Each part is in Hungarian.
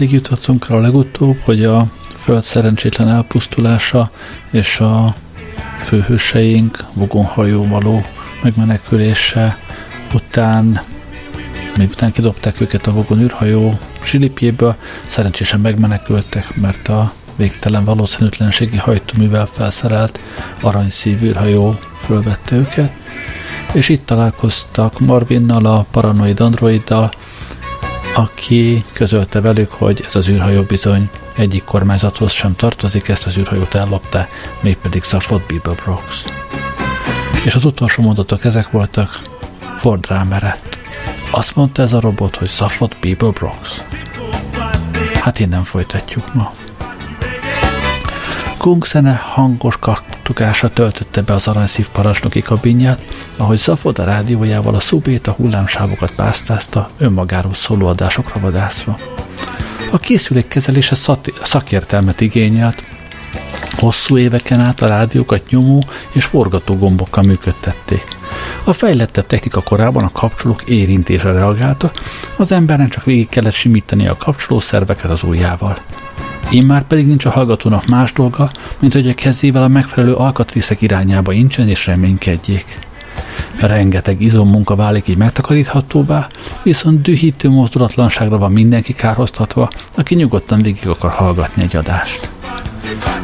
Addig jutottunk rá legutóbb, hogy a föld szerencsétlen elpusztulása és a főhőseink vogonhajó való megmenekülése után, miután kidobták őket a vogon űrhajó zsilipjéből, szerencsésen megmenekültek, mert a végtelen valószínűtlenségi hajtóművel felszerelt aranyszív űrhajó fölvette őket, és itt találkoztak Marvinnal, a paranoid androiddal, aki közölte velük, hogy ez az űrhajó bizony egyik kormányzathoz sem tartozik, ezt az űrhajót ellopta, mégpedig Safot Beeblebrox. És az utolsó mondatok ezek voltak, Ford rámerett. Azt mondta ez a robot, hogy Safot Beeblebrox. Hát innen folytatjuk ma. Kungszene hangos kaktukása töltötte be az aranyszív parancsnoki kabinját, ahogy Zafod a rádiójával a szubéta hullámsávokat pásztázta, önmagáról szóló adásokra vadászva. A készülék kezelése szakértelmet igényelt, hosszú éveken át a rádiókat nyomó és forgató gombokkal működtették. A fejlettebb technika korában a kapcsolók érintésre reagáltak, az embernek csak végig kellett simítani a kapcsolószerveket az ujjával. Immár pedig nincs a hallgatónak más dolga, mint hogy a kezével a megfelelő alkatrészek irányába incsen és reménykedjék. Rengeteg izommunka válik így megtakaríthatóvá, viszont dühítő mozdulatlanságra van mindenki kárhoztatva, aki nyugodtan végig akar hallgatni egy adást.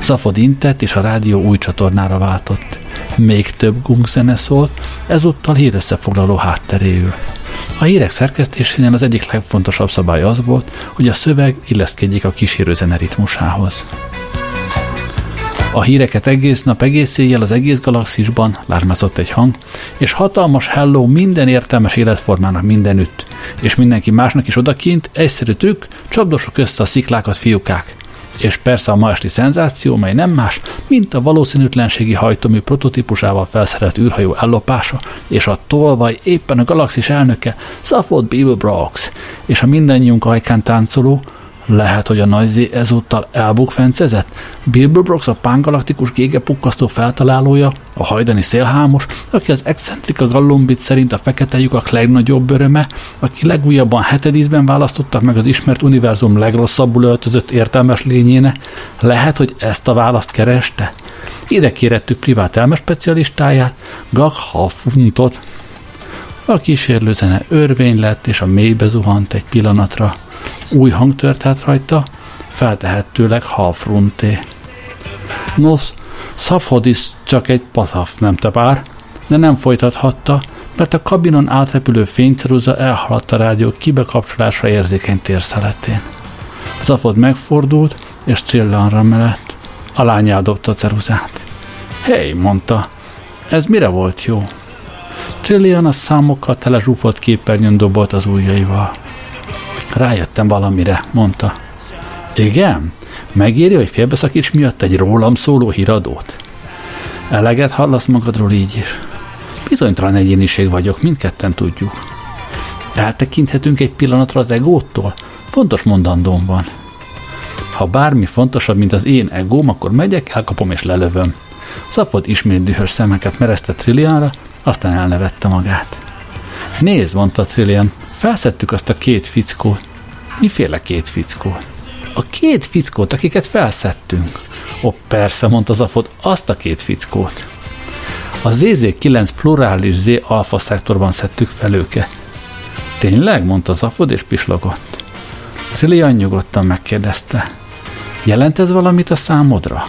Zafod intett, és a rádió új csatornára váltott. Még több gungzene szólt, ezúttal hírösszefoglaló hátteréül. A hírek szerkesztésénél az egyik legfontosabb szabály az volt, hogy a szöveg illeszkedjék a kísérő zene ritmusához. A híreket egész nap, egész éjjel az egész galaxisban lármázott egy hang, és hatalmas hello minden értelmes életformának mindenütt, és mindenki másnak is odakint, egyszerű trükk, csapdosok össze a sziklákat, fiúkák. És persze a ma esti szenzáció, mely nem más, mint a valószínűtlenségi hajtómű prototípusával felszerelt űrhajó ellopása, és a tolvaj éppen a galaxis elnöke, Safod Beeblebrox, és a mindannyiunk ajkán táncoló, lehet, hogy a Noisy ezúttal elbukfencezett? Bilbo a pángalaktikus gégepukkasztó feltalálója, a hajdani szélhámos, aki az excentrika gallumbit szerint a fekete lyukak legnagyobb öröme, aki legújabban hetedízben választottak meg az ismert univerzum legrosszabbul öltözött értelmes lényéne, lehet, hogy ezt a választ kereste? Ide kérettük privát elmespecialistáját, Gag Hafuntot. A kísérlőzene örvény lett, és a mélybe zuhant egy pillanatra – új hang tört át rajta, feltehetőleg halfrunté. Nos, Szafhodis csak egy pazaf, nem te bár, de nem folytathatta, mert a kabinon átrepülő fényceruza elhaladt a rádió kibekapcsolásra érzékeny térszeletén. Zafod megfordult, és Trillanra mellett. A lány eldobta a ceruzát. Hé, mondta, ez mire volt jó? Trillian a számokkal tele zsúfolt képernyőn dobolt az ujjaival. Rájöttem valamire, mondta. Igen? Megéri, hogy félbeszakíts miatt egy rólam szóló híradót? Eleget hallasz magadról így is. Bizonytalan egyéniség vagyok, mindketten tudjuk. Eltekinthetünk egy pillanatra az egótól? Fontos mondandóm van. Ha bármi fontosabb, mint az én egóm, akkor megyek, elkapom és lelövöm. Szafod ismét dühös szemeket merezte Trillianra, aztán elnevette magát. Nézd, mondta Trillian, Felszedtük azt a két fickót. Miféle két fickót? A két fickót, akiket felszedtünk. Ó, persze, mondta Zafod, azt a két fickót. A ZZ9 plurális Z alfa szektorban szedtük fel őket. Tényleg? mondta Zafod, és pislogott. Trillian nyugodtan megkérdezte. Jelent ez valamit a számodra?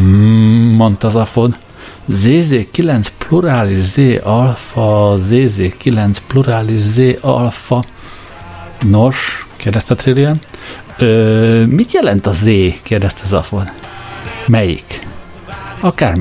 Mm, mondta Zafod. ZZ9 plurális Z alfa, ZZ9 plurális Z alfa. Nos, kérdezte Trillian. Ö, mit jelent a Z? kérdezte Zafod. Melyik? Akár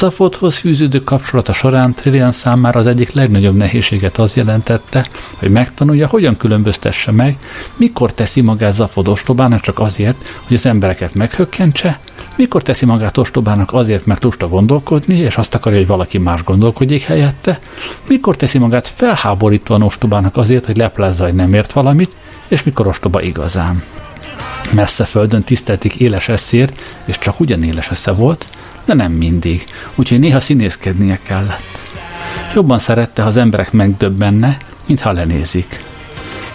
melyik. Zafodhoz fűződő kapcsolata során Trillian számára az egyik legnagyobb nehézséget az jelentette, hogy megtanulja, hogyan különböztesse meg, mikor teszi magát Zafod ostobának csak azért, hogy az embereket meghökkentse, mikor teszi magát ostobának azért, mert lusta gondolkodni, és azt akarja, hogy valaki más gondolkodjék helyette? Mikor teszi magát felháborítóan ostobának azért, hogy leplezza, hogy nem ért valamit, és mikor ostoba igazán? Messze földön tisztelték éles eszért, és csak ugyan éles esze volt, de nem mindig, úgyhogy néha színészkednie kellett. Jobban szerette, ha az emberek megdöbbenne, mintha lenézik.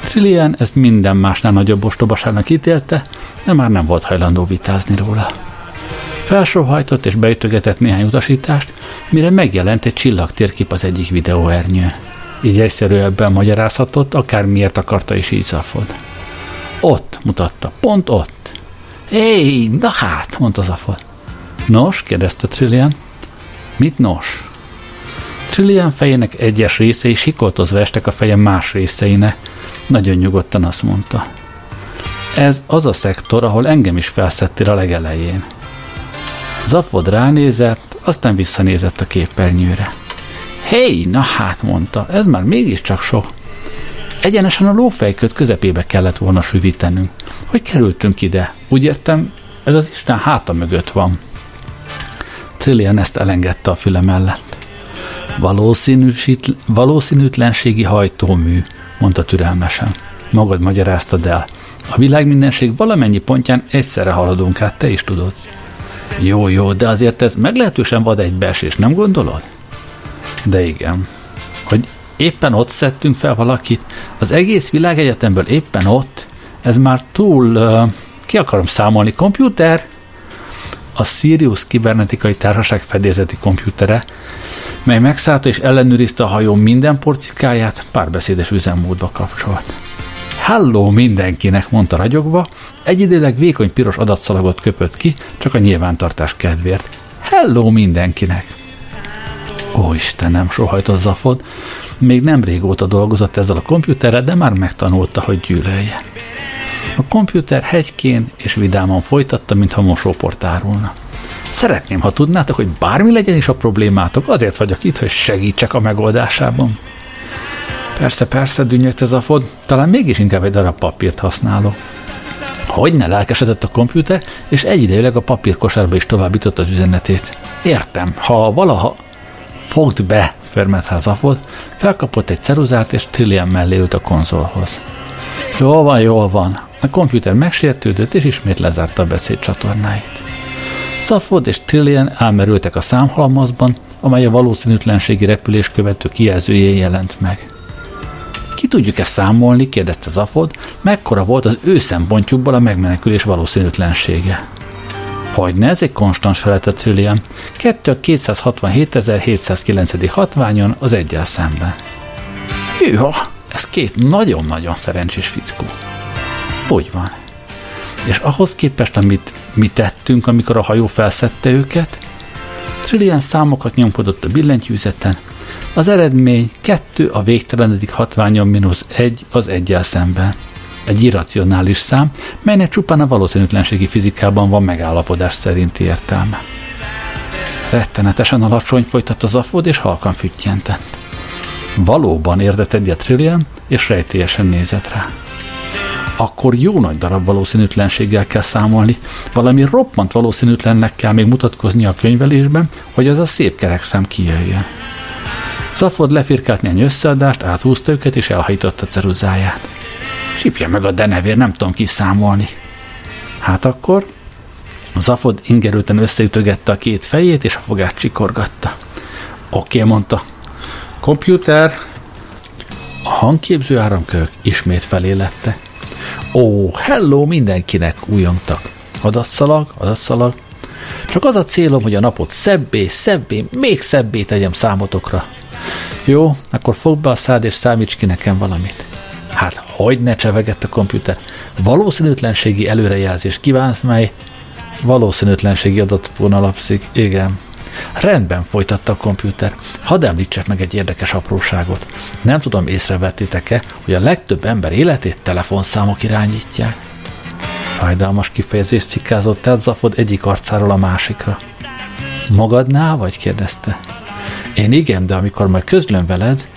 Trillian ezt minden másnál nagyobb ostobaságnak ítélte, de már nem volt hajlandó vitázni róla. Felsóhajtott és beütögetett néhány utasítást, mire megjelent egy csillagtérkép az egyik videóernyőn. Így egyszerűbben magyarázhatott, akár miért akarta is így zafod. Ott, mutatta, pont ott. Éj, na hát, mondta Zafod. Nos, kérdezte Trillian. Mit nos? Trillian fejének egyes részei sikoltozva estek a feje más részeine. Nagyon nyugodtan azt mondta. Ez az a szektor, ahol engem is felszettél a legelején. Zafod ránézett, aztán visszanézett a képernyőre. Hé, na hát, mondta, ez már mégiscsak sok. Egyenesen a lófejköt közepébe kellett volna süvítenünk. Hogy kerültünk ide? Úgy értem, ez az Isten háta mögött van. Trillian ezt elengedte a füle mellett. Valószínűtlenségi hajtómű, mondta türelmesen. Magad magyaráztad el. A világ mindenség valamennyi pontján egyszerre haladunk át, te is tudod. Jó, jó, de azért ez meglehetősen vad egybeesés, nem gondolod? De igen. Hogy éppen ott szedtünk fel valakit, az egész világegyetemből éppen ott, ez már túl, uh, ki akarom számolni, komputer? A Sirius kibernetikai társaság fedélzeti komputere, mely megszállta és ellenőrizte a hajó minden porcikáját, párbeszédes üzemmódba kapcsolt. Hello mindenkinek, mondta ragyogva, egyidőleg vékony piros adatszalagot köpött ki, csak a nyilvántartás kedvéért. Hello mindenkinek! Ó, Istenem, sohajtott Zafod. Még nem régóta dolgozott ezzel a komputerrel, de már megtanulta, hogy gyűlölje. A komputer hegykén és vidáman folytatta, mintha mosóport árulna. Szeretném, ha tudnátok, hogy bármi legyen is a problémátok, azért vagyok itt, hogy segítsek a megoldásában. Persze, persze, dünnyögt ez a fod, talán mégis inkább egy darab papírt használok. Hogy ne lelkesedett a komputer, és egyidejűleg a papírkosárba is továbbított az üzenetét. Értem, ha valaha... Fogd be, förmet rá Zafod, felkapott egy ceruzát, és Trillian mellé ült a konzolhoz. Jól van, jól van. A komputer megsértődött, és ismét lezárta a beszéd csatornáit. Zafod és Trillian elmerültek a számhalmazban, amely a valószínűtlenségi repülés követő kijelzőjén jelent meg. Ki tudjuk-e számolni, kérdezte Zafod, mekkora volt az ő szempontjukból a megmenekülés valószínűtlensége. Hogyne, ez egy konstans feletett Trillian. 2 267.709. hatványon az egyel szemben. Hűha, ez két nagyon-nagyon szerencsés fickó. Úgy van. És ahhoz képest, amit mi tettünk, amikor a hajó felszette őket, Trillian számokat nyomkodott a billentyűzeten, az eredmény 2 a végtelenedik hatványon mínusz 1 az egyel szemben. Egy irracionális szám, melynek csupán a valószínűtlenségi fizikában van megállapodás szerinti értelme. Rettenetesen alacsony folytatta az afod, és halkan füttyentett. Valóban érdett egyet Trillian, és rejtélyesen nézett rá. Akkor jó nagy darab valószínűtlenséggel kell számolni, valami roppant valószínűtlennek kell még mutatkozni a könyvelésben, hogy az a szép kerekszám kijöjjön. Szafod lefirkált néhány összeadást, áthúzta őket és elhajította ceruzáját. Csipje meg a denevér, nem tudom kiszámolni. Hát akkor Zafod ingerülten összeütögette a két fejét, és a fogát csikorgatta. Oké, okay, mondta. Komputer. A hangképző áramkörök ismét felélette. Ó, hello mindenkinek, újongtak. Adatszalag, adatszalag. Csak az a célom, hogy a napot szebbé, szebbé, még szebbé tegyem számotokra. Jó, akkor fog be a szád és számíts ki nekem valamit. Hát, hogy ne csevegett a komputer? Valószínűtlenségi előrejelzést kívánsz, mely valószínűtlenségi adatpón alapszik. Igen. Rendben folytatta a komputer. Hadd említsek meg egy érdekes apróságot. Nem tudom, észrevettétek-e, hogy a legtöbb ember életét telefonszámok irányítják. Fájdalmas kifejezést cikkázott el Zafod egyik arcáról a másikra. Magadnál vagy? kérdezte. Én igen, de amikor majd közlöm veled,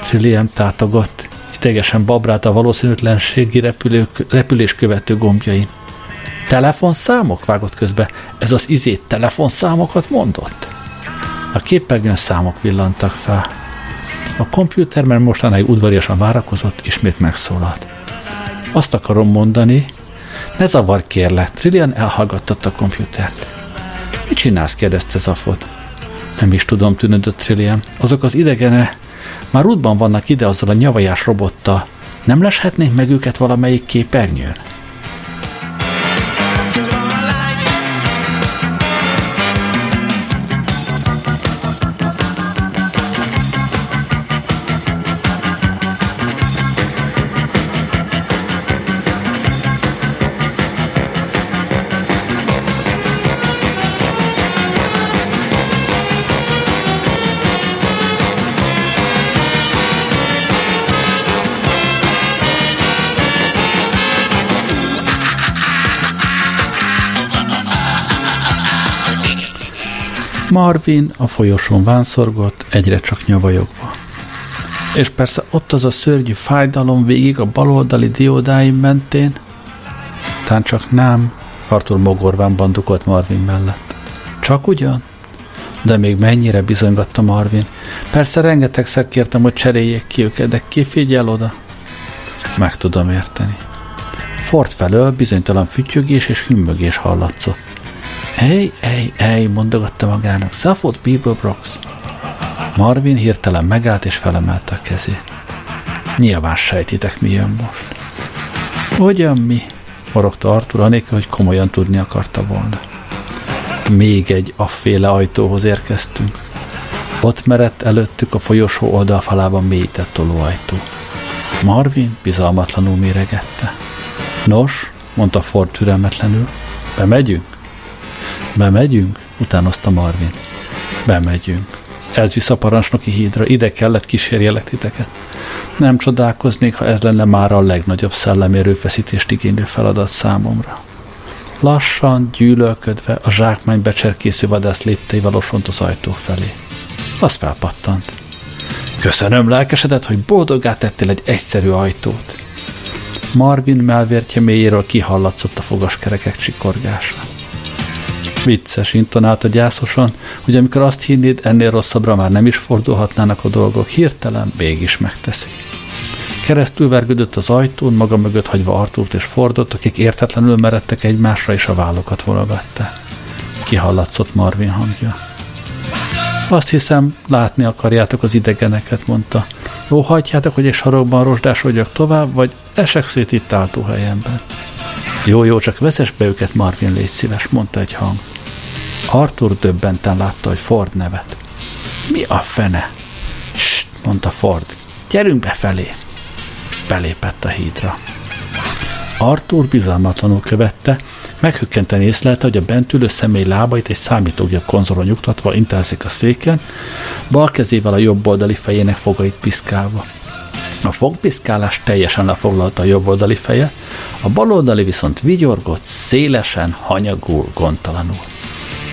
Trillian tátogott, idegesen babrált a valószínűtlenségi repülő, repülés követő gombjain. Telefonszámok? vágott közbe. Ez az izét telefonszámokat mondott? A képernyőn számok villantak fel. A kompjúter, mert mostanáig udvariasan várakozott, ismét megszólalt. Azt akarom mondani, ne zavar kérlek, Trillian elhallgattatta a kompjútert. Mit csinálsz? kérdezte Zafod. Nem is tudom, tűnődött Trillian. Azok az idegene már útban vannak ide azzal a nyavajás robottal. Nem leshetnénk meg őket valamelyik képernyőn? Marvin a folyosón vánszorgott, egyre csak nyavajogva. És persze ott az a szörnyű fájdalom végig a baloldali diódáim mentén. Tán csak nem, Arthur mogorván bandukolt Marvin mellett. Csak ugyan? De még mennyire bizonygatta Marvin. Persze rengetegszer kértem, hogy cseréljék ki őket, de ki figyel oda? Meg tudom érteni. Ford felől bizonytalan fütyögés és hümmögés hallatszott. Ej, ej, ej, mondogatta magának, Safot Beaverbrox. Marvin hirtelen megállt és felemelte a kezét. Nyilván sejtitek, mi jön most. Hogyan mi? morogta Artur, anélkül, hogy komolyan tudni akarta volna. Még egy afféle ajtóhoz érkeztünk. Ott merett előttük a folyosó oldalfalában mélyített tolóajtó. Marvin bizalmatlanul méregette. Nos, mondta Ford türelmetlenül, bemegyünk? Bemegyünk? Utánozta Marvin. Bemegyünk. Ez visz a parancsnoki hídra, ide kellett kísérjelek titeket. Nem csodálkoznék, ha ez lenne már a legnagyobb szellemi erőfeszítést igénylő feladat számomra. Lassan, gyűlölködve a zsákmány becserkésző vadász lépteivel osont az ajtó felé. Az felpattant. Köszönöm lelkesedet, hogy boldoggá tettél egy egyszerű ajtót. Marvin melvértje mélyéről kihallatszott a fogaskerekek csikorgása. Vicces intonálta gyászosan, hogy amikor azt hinnéd, ennél rosszabbra már nem is fordulhatnának a dolgok, hirtelen mégis megteszi. Keresztül vergődött az ajtón, maga mögött hagyva Artúrt és Fordot, akik értetlenül meredtek egymásra, és a vállokat vonogatták. Kihallatszott Marvin hangja. Azt hiszem, látni akarjátok az idegeneket, mondta. Ó, hagyjátok, hogy egy sarokban rozsdásodjak tovább, vagy esek szét itt helyemben. Jó, jó, csak vezess be őket, Marvin, légy szíves, mondta egy hang. Arthur döbbenten látta, hogy Ford nevet. Mi a fene? Ssst, mondta Ford. Gyerünk befelé. Belépett a hídra. Arthur bizalmatlanul követte, meghökkenten észlelte, hogy a bent ülő személy lábait egy számítógép konzolon nyugtatva intázik a széken, bal kezével a jobb oldali fejének fogait piszkálva. A fogpiszkálás teljesen lefoglalta a jobb oldali feje, a bal oldali viszont vigyorgott, szélesen, hanyagul, gondtalanul.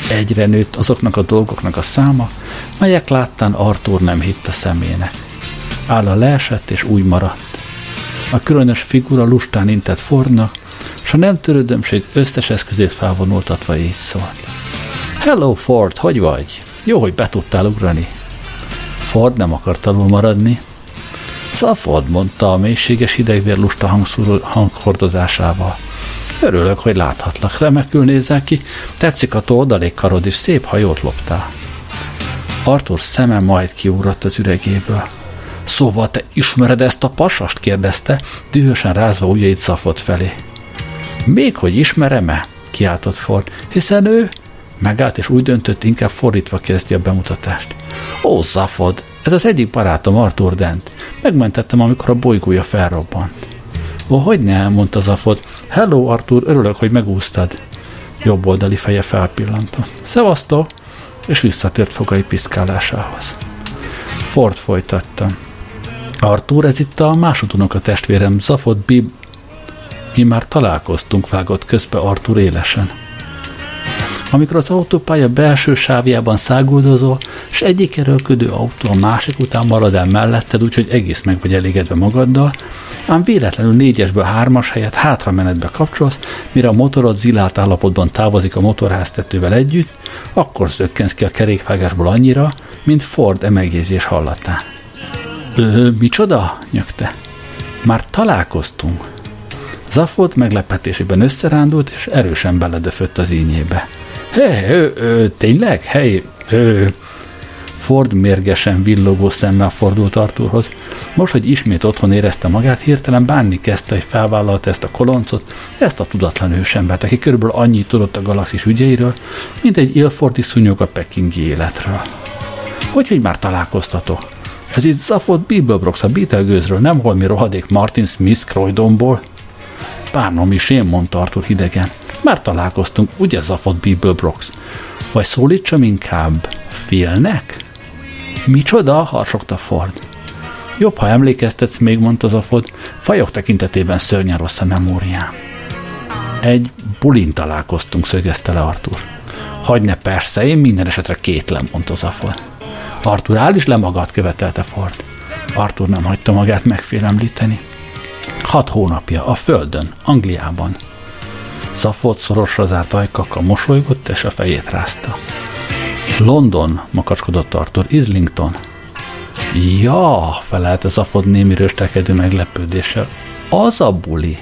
Egyre nőtt azoknak a dolgoknak a száma, melyek láttán Artúr nem hitt a szemének. Álla leesett és úgy maradt. A különös figura lustán intett Fordnak, s a nem törődömség összes eszközét felvonultatva így szólt. Hello Ford, hogy vagy? Jó, hogy be tudtál ugrani. Ford nem akart alul maradni, Szafod, mondta a mélységes hidegvér lusta hangszúró hanghordozásával. Örülök, hogy láthatlak, remekül nézel ki, tetszik a oldalékkarod, és szép hajót loptál. Arthur szeme majd kiugrott az üregéből. Szóval te ismered ezt a pasast? kérdezte, dühösen rázva ujjait Szafod felé. Még hogy ismerem-e? kiáltott Ford, hiszen ő megállt és úgy döntött, inkább fordítva kezdi a bemutatást. Ó, Zafod, ez az egyik barátom, Arthur Dent. Megmentettem, amikor a bolygója felrobbant. Ó, hogy ne, mondta Zafod. Hello, Arthur, örülök, hogy megúsztad. Jobb oldali feje felpillanta. Szevasztok! És visszatért fogai piszkálásához. Ford folytatta. Arthur, ez itt a másodunok a testvérem, Zafod Bib... Mi már találkoztunk, vágott közbe Arthur élesen. Amikor az autópálya belső sávjában száguldozol, és egyik erőlködő autó a másik után marad el melletted, úgyhogy egész meg vagy elégedve magaddal, ám véletlenül négyesből hármas helyet hátra menetbe kapcsolsz, mire a motorod zilált állapotban távozik a motorháztetővel együtt, akkor zökkensz ki a kerékvágásból annyira, mint Ford emegjegyzés hallatán. Ö, micsoda? nyögte. Már találkoztunk. Zafot meglepetésében összerándult, és erősen beledöfött az ínyébe. Hé, ő, ő, tényleg? Hely, ő. Ford mérgesen villogó szemmel fordult Arthurhoz. Most, hogy ismét otthon érezte magát, hirtelen bánni kezdte, hogy felvállalta ezt a koloncot, ezt a tudatlan ősembert, aki körülbelül annyit tudott a galaxis ügyeiről, mint egy Ilfordi szúnyog a pekingi életről. Hogy, már találkoztatok? Ez itt Zafot Bibelbrox a Beetlejuice-ről, nem holmi rohadék Martin Smith Croydonból. Párnom is én, mondta Arthur hidegen. Már találkoztunk, ugye Zafot Bibelbrox? Vagy szólítsam inkább Philnek? Micsoda? harsogta Ford. Jobb, ha emlékeztetsz még, mondta Zafod, fajok tekintetében szörnyen rossz a memóriám. Egy bulin találkoztunk, szögezte le Artur. Hagyne persze, én minden esetre kétlem, mondta Zafod. Artur, áll is le magad, követelte Ford. Artur nem hagyta magát megfélemlíteni. Hat hónapja, a földön, Angliában. Zafod szorosra zárt ajkakkal mosolygott, és a fejét rázta. London, makacskodott Artur, Islington. Ja, felelte Zafod némi röstekedő meglepődéssel. Az a buli.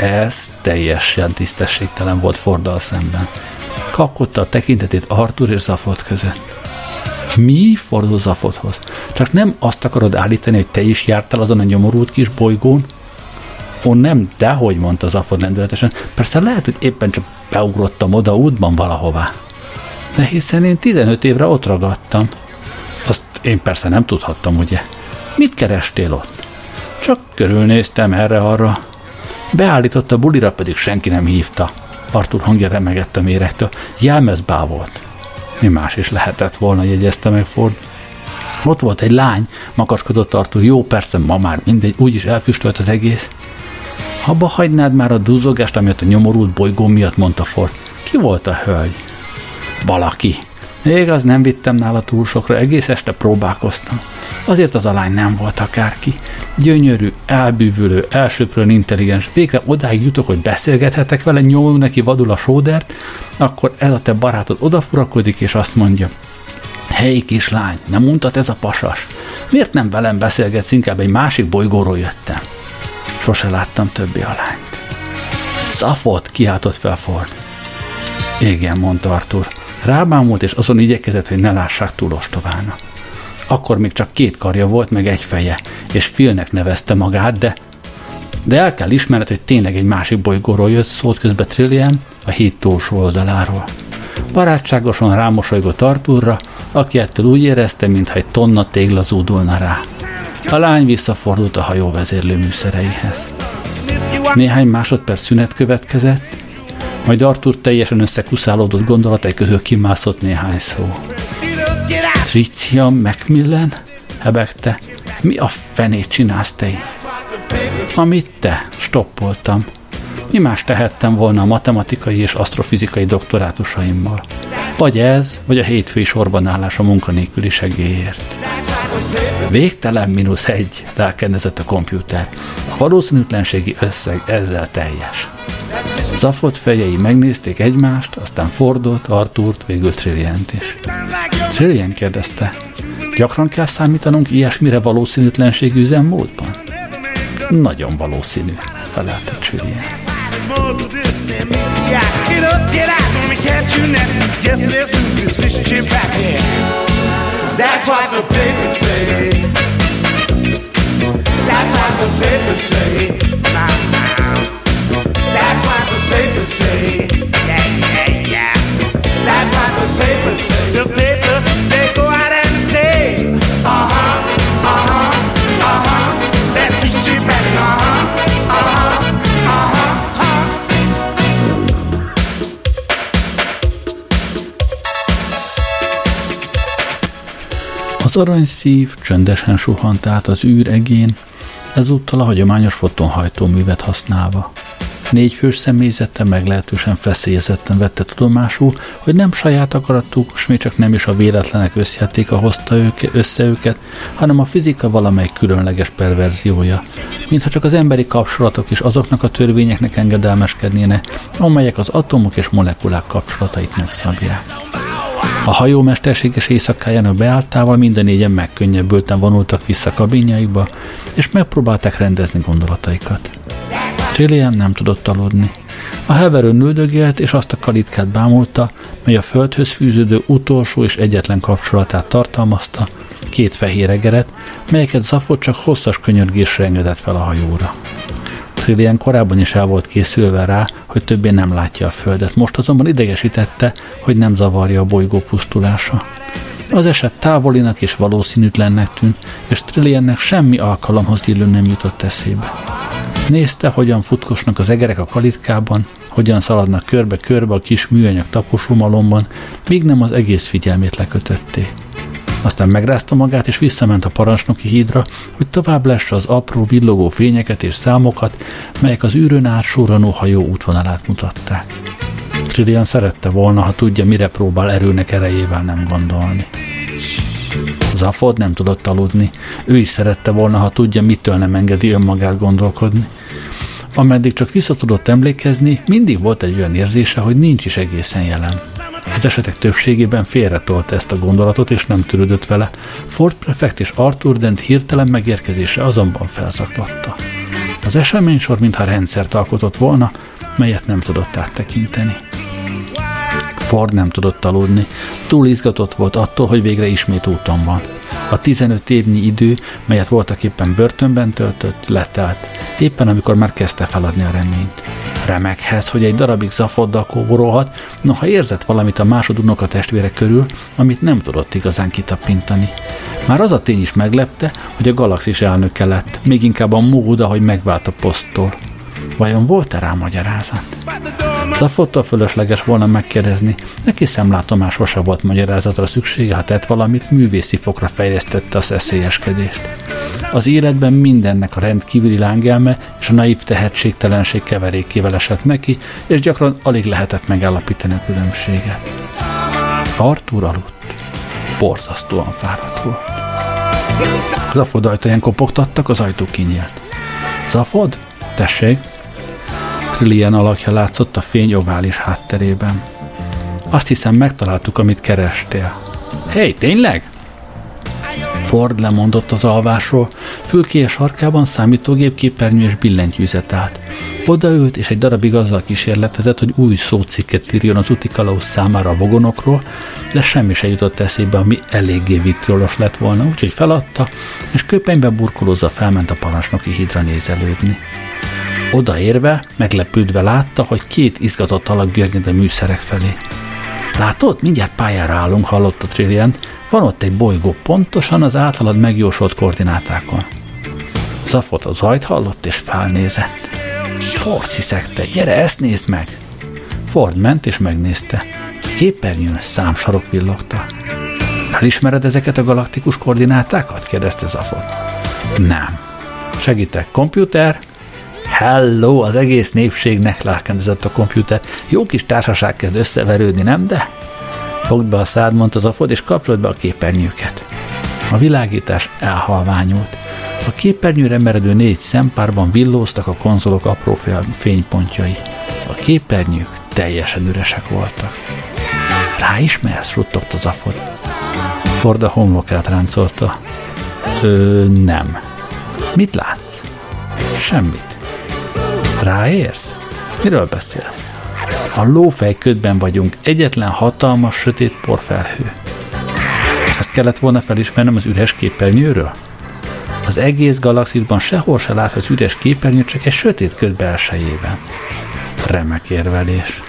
Ez teljesen tisztességtelen volt Forddal szemben. Kapkodta a tekintetét Artur és Zafod között. Mi? Fordul Zafodhoz. Csak nem azt akarod állítani, hogy te is jártál azon a nyomorult kis bolygón? Ó, nem, dehogy, mondta Zafod lendületesen. Persze lehet, hogy éppen csak beugrottam oda útban valahová. De hiszen én 15 évre ott ragadtam. Azt én persze nem tudhattam, ugye? Mit kerestél ott? Csak körülnéztem erre-arra. Beállította a bulira, pedig senki nem hívta. Artur hangja remegett a méregtől. Jelmezbá volt. Mi más is lehetett volna, jegyezte meg Ford. Ott volt egy lány, makaskodott Artur. Jó, persze, ma már mindegy, úgyis elfüstölt az egész. Abba hagynád már a duzogást, amiatt a nyomorult bolygó miatt, mondta Ford. Ki volt a hölgy? Valaki. Igaz, nem vittem nála túl sokra, egész este próbálkoztam. Azért az a lány nem volt akárki. Gyönyörű, elbűvülő, elsőprően intelligens. Végre odáig jutok, hogy beszélgethetek vele, nyomom neki vadul a sódert, akkor ez a te barátod odafurakodik, és azt mondja, Hely kislány, nem mondtad ez a pasas? Miért nem velem beszélgetsz, inkább egy másik bolygóról jöttem? Sose láttam többi a lányt. Szafot, kiáltott fel Ford. Igen, mondta Arthur. Rábámult, és azon igyekezett, hogy ne lássák túl ostobának. Akkor még csak két karja volt, meg egy feje, és Philnek nevezte magát, de de el kell ismerned, hogy tényleg egy másik bolygóról jött, szólt közbe Trillian a híd túlsó oldaláról. Barátságosan rámosolygott Arturra, aki ettől úgy érezte, mintha egy tonna tégla zúdulna rá. A lány visszafordult a hajó vezérlő műszereihez. Néhány másodperc szünet következett, majd Artur teljesen összekuszálódott gondolatai közül kimászott néhány szó. Tricia Macmillan? hebegte. Mi a fenét csinálsz te Amit te, stoppoltam. Mi más tehettem volna a matematikai és asztrofizikai doktorátusaimmal? Vagy ez, vagy a hétfői sorban állás a munkanélküli segélyért. Végtelen mínusz egy, lelkedezett a kompjúter. A valószínűtlenségi összeg ezzel teljes. Zafot fejei megnézték egymást, aztán Fordot, Artúrt, végül Trillient is. Trillian kérdezte, gyakran kell számítanunk ilyesmire valószínűtlenségű üzemmódban? Nagyon valószínű, felelte Trillian. That's what the papers say. That's what the papers say. The papers say. Yeah, yeah, yeah. That's what the papers say. The papers, they go out and say, uh huh, uh huh, uh huh. That's fish and chip back, uh huh, uh huh, uh huh. Az aranyszív csöndesen suhant át az űr egén, ezúttal a hagyományos fotonhajtóművet használva. Négy fős személyzete meglehetősen feszélyezetten vette tudomásul, hogy nem saját akaratuk, és még csak nem is a véletlenek összjátéka hozta őke, össze őket, hanem a fizika valamely különleges perverziója. Mintha csak az emberi kapcsolatok és azoknak a törvényeknek engedelmeskednének, amelyek az atomok és molekulák kapcsolatait megszabják. A hajó mesterséges éjszakájának beálltával minden négyen megkönnyebbülten vonultak vissza kabinjaikba, és megpróbálták rendezni gondolataikat. Trillian nem tudott aludni. A heverőn üldögélt, és azt a kalitkát bámulta, mely a földhöz fűződő utolsó és egyetlen kapcsolatát tartalmazta, két fehér egeret, melyeket Zafot csak hosszas könyörgésre engedett fel a hajóra. Trillian korábban is el volt készülve rá, hogy többé nem látja a földet, most azonban idegesítette, hogy nem zavarja a bolygó pusztulása. Az eset távolinak és valószínűtlennek tűnt, és Trilliannek semmi alkalomhoz illő nem jutott eszébe. Nézte, hogyan futkosnak az egerek a kalitkában, hogyan szaladnak körbe-körbe a kis műanyag taposumalomban, míg nem az egész figyelmét lekötötték. Aztán megrázta magát, és visszament a parancsnoki hídra, hogy tovább lesse az apró, villogó fényeket és számokat, melyek az űrön át hajó útvonalát mutatták. Trillian szerette volna, ha tudja, mire próbál erőnek erejével nem gondolni. Zafod nem tudott aludni. Ő is szerette volna, ha tudja, mitől nem engedi önmagát gondolkodni. Ameddig csak vissza tudott emlékezni, mindig volt egy olyan érzése, hogy nincs is egészen jelen. Az esetek többségében félretolta ezt a gondolatot, és nem törődött vele. Ford Prefect és Arthur Dent hirtelen megérkezése azonban felzaklatta. Az esemény sor mintha rendszert alkotott volna, melyet nem tudott áttekinteni. Ford nem tudott aludni. Túl izgatott volt attól, hogy végre ismét úton van. A 15 évnyi idő, melyet voltak éppen börtönben töltött, letelt, éppen amikor már kezdte feladni a reményt. Remekhez, hogy egy darabig zafoddal kóborolhat, noha érzett valamit a másod a testvére körül, amit nem tudott igazán kitapintani. Már az a tény is meglepte, hogy a galaxis elnöke lett, még inkább a mód, ahogy megvált a poszttól. Vajon volt-e rá magyarázat? Zafottól fölösleges volna megkérdezni, neki szemlátomás sose volt magyarázatra szüksége, ha tett valamit, művészi fokra fejlesztette az eszélyeskedést. Az életben mindennek a rendkívüli lángelme és a naív tehetségtelenség keverékével esett neki, és gyakran alig lehetett megállapítani a különbséget. Artur aludt. Borzasztóan fáradt volt. Zafod ajtaján kopogtattak, az ajtó kinyílt. Zafod? Tessék? Trillian alakja látszott a fény ovális hátterében. Azt hiszem megtaláltuk, amit kerestél. Hé, hey, tényleg? Ford lemondott az alvásról, fülkéje sarkában számítógép képernyő és billentyűzet állt. Odaült, és egy darabig azzal kísérletezett, hogy új szócikket írjon az utikalauz számára a vogonokról, de semmi se jutott eszébe, ami eléggé vitriolos lett volna, úgyhogy feladta, és köpenybe burkolózva felment a parancsnoki hídra nézelődni. Odaérve, meglepődve látta, hogy két izgatott alak görnyed a műszerek felé. Látod, mindjárt pályára állunk, hallotta Trillian. Van ott egy bolygó, pontosan az általad megjósolt koordinátákon. Zafot az ajt hallott és felnézett. Ford sziszegte, gyere, ezt nézd meg! Ford ment és megnézte. Képernyőn számsarok villogta. Felismered ezeket a galaktikus koordinátákat? kérdezte Zafot. Nem. Segítek, komputer, Hello, az egész népségnek lelkendezett a komputer. Jó kis társaság kezd összeverődni, nem? De fogd be a szád, mondta az afod, és kapcsolt be a képernyőket. A világítás elhalványult. A képernyőre meredő négy szempárban villóztak a konzolok apró fénypontjai. A képernyők teljesen üresek voltak. Ráismersz? suttogta az afod. Ford a homlokát ráncolta. Ö, nem. Mit látsz? Semmit. Ráérsz? Miről beszélsz? A lófej ködben vagyunk, egyetlen hatalmas, sötét porfelhő. Ezt kellett volna felismernem az üres képernyőről? Az egész galaxisban sehol se láthatsz üres képernyőt, csak egy sötét köd belsejében. Remek érvelés.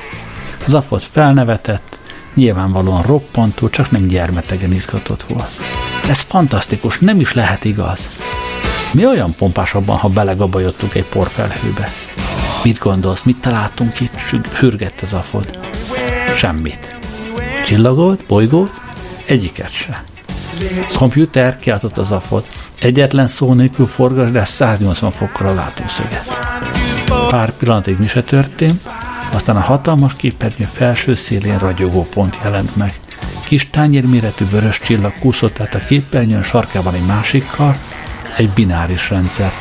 Zafot felnevetett, nyilvánvalóan roppantó, csak nem gyermetegen izgatott volt. Ez fantasztikus, nem is lehet igaz. Mi olyan pompásabban, ha belegabajottunk egy porfelhőbe? Mit gondolsz, mit találtunk itt? Sürgett ez a fod. Semmit. Csillagot, bolygót? Egyiket se. Komputer, kiáltott az afot. Egyetlen szó nélkül forgas, de 180 fokkora látószöget. Pár pillanatig mi se történt, aztán a hatalmas képernyő felső szélén ragyogó pont jelent meg. Kis tányérméretű vörös csillag kúszott át a képernyőn sarkában egy másikkal, egy bináris rendszer.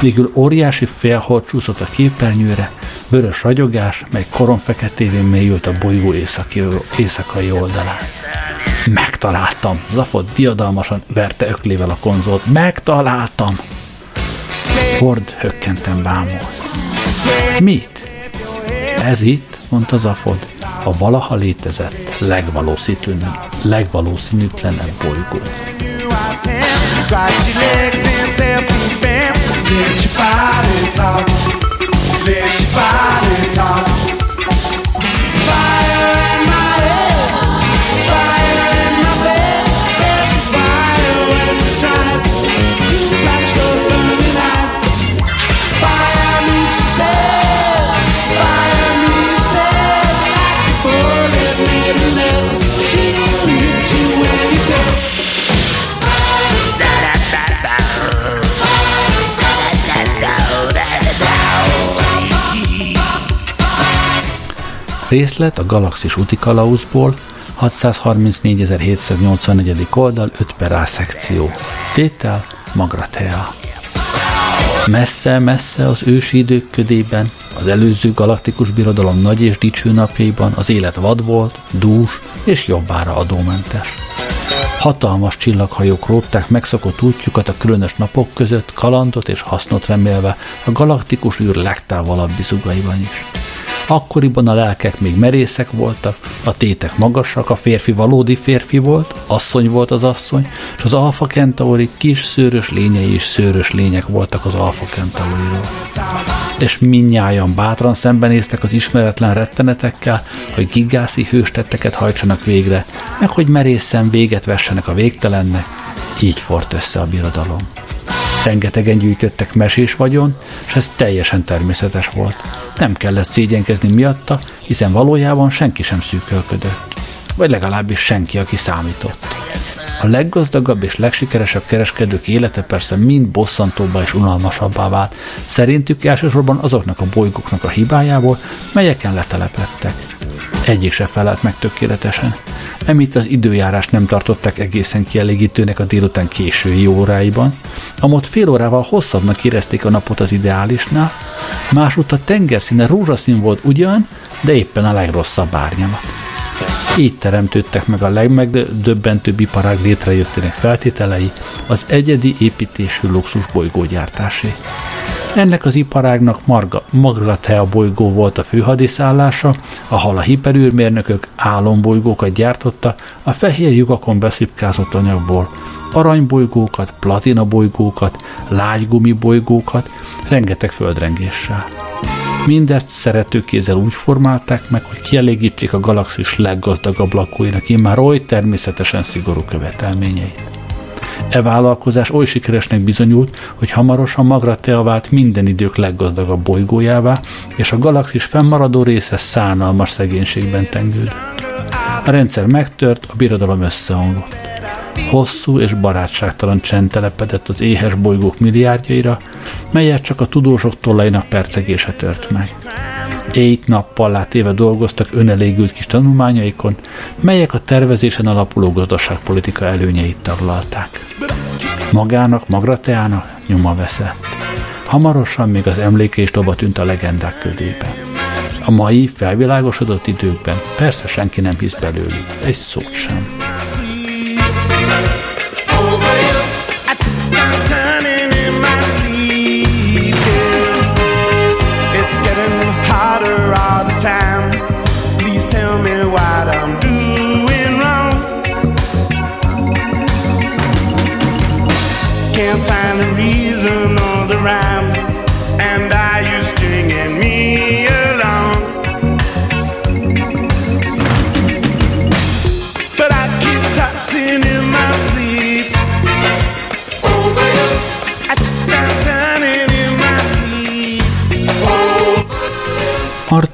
Végül óriási félhold csúszott a képernyőre, vörös ragyogás, mely koronfeketében mélyült a bolygó északi, éjszakai oldalán. Megtaláltam! Zafot diadalmasan verte öklével a konzolt. Megtaláltam! Ford hökkenten bámult. Mit? Ez itt, mondta Zafod, a valaha létezett legvalószínűbb legvalószínűtlenebb bolygó. Let your body talk. Let your body talk. Részlet a Galaxis kalauzból, 634.784. oldal, 5 per A szekció. Tétel Magratea. Messze-messze az ősi idők ködében, az előző galaktikus birodalom nagy és dicső napjaiban az élet vad volt, dús és jobbára adómentes. Hatalmas csillaghajók rótták megszokott útjukat a különös napok között, kalandot és hasznot remélve a galaktikus űr legtávolabbi zugaiban is. Akkoriban a lelkek még merészek voltak, a tétek magasak, a férfi valódi férfi volt, asszony volt az asszony, és az alfa kentauri kis szőrös lényei is szőrös lények voltak az alfa kentauriról. És minnyáján bátran szembenéztek az ismeretlen rettenetekkel, hogy gigászi hőstetteket hajtsanak végre, meg hogy merészen véget vessenek a végtelennek, így fort össze a birodalom. Rengetegen gyűjtöttek mesés vagyon, és ez teljesen természetes volt. Nem kellett szégyenkezni miatta, hiszen valójában senki sem szűkölködött. Vagy legalábbis senki, aki számított. A leggazdagabb és legsikeresebb kereskedők élete persze mind bosszantóbbá és unalmasabbá vált, szerintük elsősorban azoknak a bolygóknak a hibájából, melyeken letelepedtek. Egyik se felelt meg tökéletesen. Emitt az időjárás nem tartották egészen kielégítőnek a délután késői óráiban, amott fél órával hosszabbnak érezték a napot az ideálisnál, másút a tengerszíne rózsaszín volt ugyan, de éppen a legrosszabb árnyalat. Így teremtődtek meg a legmegdöbbentőbb iparág létrejöttének feltételei, az egyedi építésű luxus bolygógyártásé. Ennek az iparágnak Marga, Magratea bolygó volt a főhadiszállása, ahol a hiperűrmérnökök álombolygókat gyártotta a fehér lyukakon beszipkázott anyagból, aranybolygókat, platina bolygókat, lágygumi bolygókat, rengeteg földrengéssel. Mindezt szeretőkézzel úgy formálták meg, hogy kielégítsék a galaxis leggazdagabb lakóinak immár oly természetesen szigorú követelményeit. E vállalkozás oly sikeresnek bizonyult, hogy hamarosan Magratea vált minden idők leggazdagabb bolygójává, és a galaxis fennmaradó része szánalmas szegénységben tengődött. A rendszer megtört, a birodalom összeomlott. Hosszú és barátságtalan csend telepedett az éhes bolygók milliárdjaira, melyet csak a tudósok tollainak percegése tört meg. Éjt nappal látéve dolgoztak önelégült kis tanulmányaikon, melyek a tervezésen alapuló gazdaságpolitika előnyeit taglalták. Magának, Magrateának nyoma veszett. Hamarosan még az emléke is toba tűnt a legendák ködébe. A mai felvilágosodott időkben persze senki nem hisz belőlük, egy szót sem. time.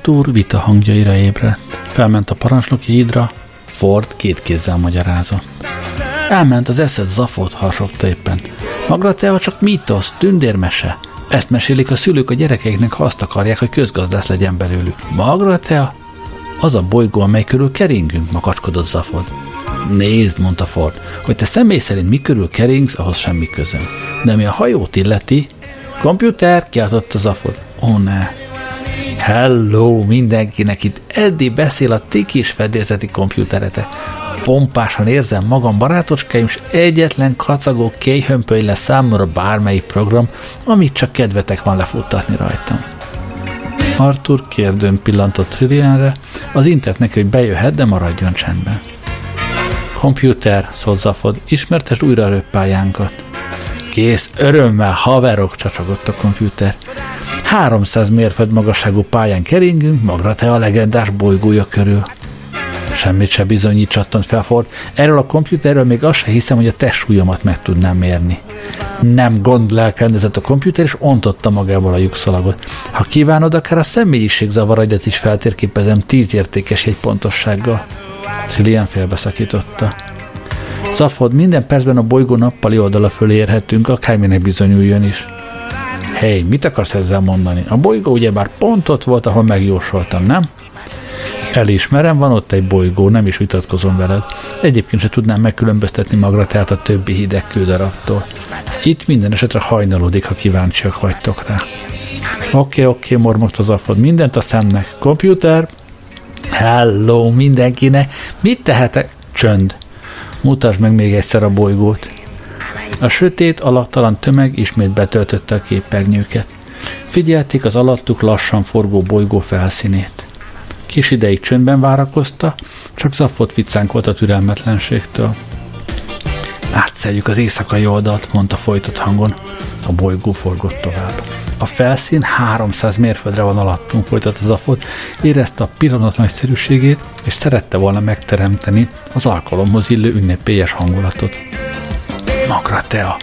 Arthur vita hangjaira ébredt. Felment a parancsnoki hídra, Ford két kézzel magyarázott. Elment az eszed zafot, harsogta éppen. Magratea csak mítosz, tündérmese. Ezt mesélik a szülők a gyerekeiknek, ha azt akarják, hogy közgazdász legyen belőlük. Magratea? Az a bolygó, amely körül keringünk, makacskodott Zafod. Nézd, mondta Ford, hogy te személy szerint mi körül keringsz, ahhoz semmi közöm. De ami a hajót illeti, komputer, kiáltotta Zafod. Ó, ne, Hello mindenkinek, itt Eddi beszél a ti kis fedélzeti kompjúterete. Pompásan érzem magam, barátocskáim, és egyetlen kacagó kéhömpöly lesz számomra bármelyik program, amit csak kedvetek van lefuttatni rajtam. Arthur kérdőn pillantott Trillianre, az intett neki, hogy bejöhet, de maradjon csendben. Komputer, szólt Zafod, ismertesd újra a röppályánkat. Kész, örömmel, haverok, csacsogott a komputer. 300 mérföld magasságú pályán keringünk, magra te a legendás bolygója körül. Semmit se bizonyít, csattant fel Ford. Erről a komputerről még azt se hiszem, hogy a testsúlyomat meg tudnám mérni. Nem gond lelkendezett a komputer, és ontotta magából a lyukszalagot. Ha kívánod, akár a személyiség zavaragyatot is feltérképezem tíz értékes egy pontossággal. Trillian félbeszakította. Zafod, minden percben a bolygó nappali oldala fölé érhetünk, akárminek bizonyuljon is. Hé, mit akarsz ezzel mondani? A bolygó ugyebár pont ott volt, ahol megjósoltam, nem? Elismerem, van ott egy bolygó, nem is vitatkozom veled. Egyébként se tudnám megkülönböztetni magra tehát a többi hideg kődarabtól. Itt minden esetre hajnalódik, ha kíváncsiak vagytok rá. Oké, oké, okay, mormogta az afod. Mindent a szemnek. Komputer? Hello mindenkinek. Mit tehetek? Csönd. Mutasd meg még egyszer a bolygót. A sötét, alaktalan tömeg ismét betöltötte a képernyőket. Figyelték az alattuk lassan forgó bolygó felszínét. Kis ideig csöndben várakozta, csak Zaffot viccánkolt a türelmetlenségtől. Átszeljük az éjszakai oldalt, mondta folytott hangon. A bolygó forgott tovább. A felszín 300 mérföldre van alattunk, folytat az afot, érezte a pillanat nagyszerűségét, és szerette volna megteremteni az alkalomhoz illő ünnepélyes hangulatot. Magratea!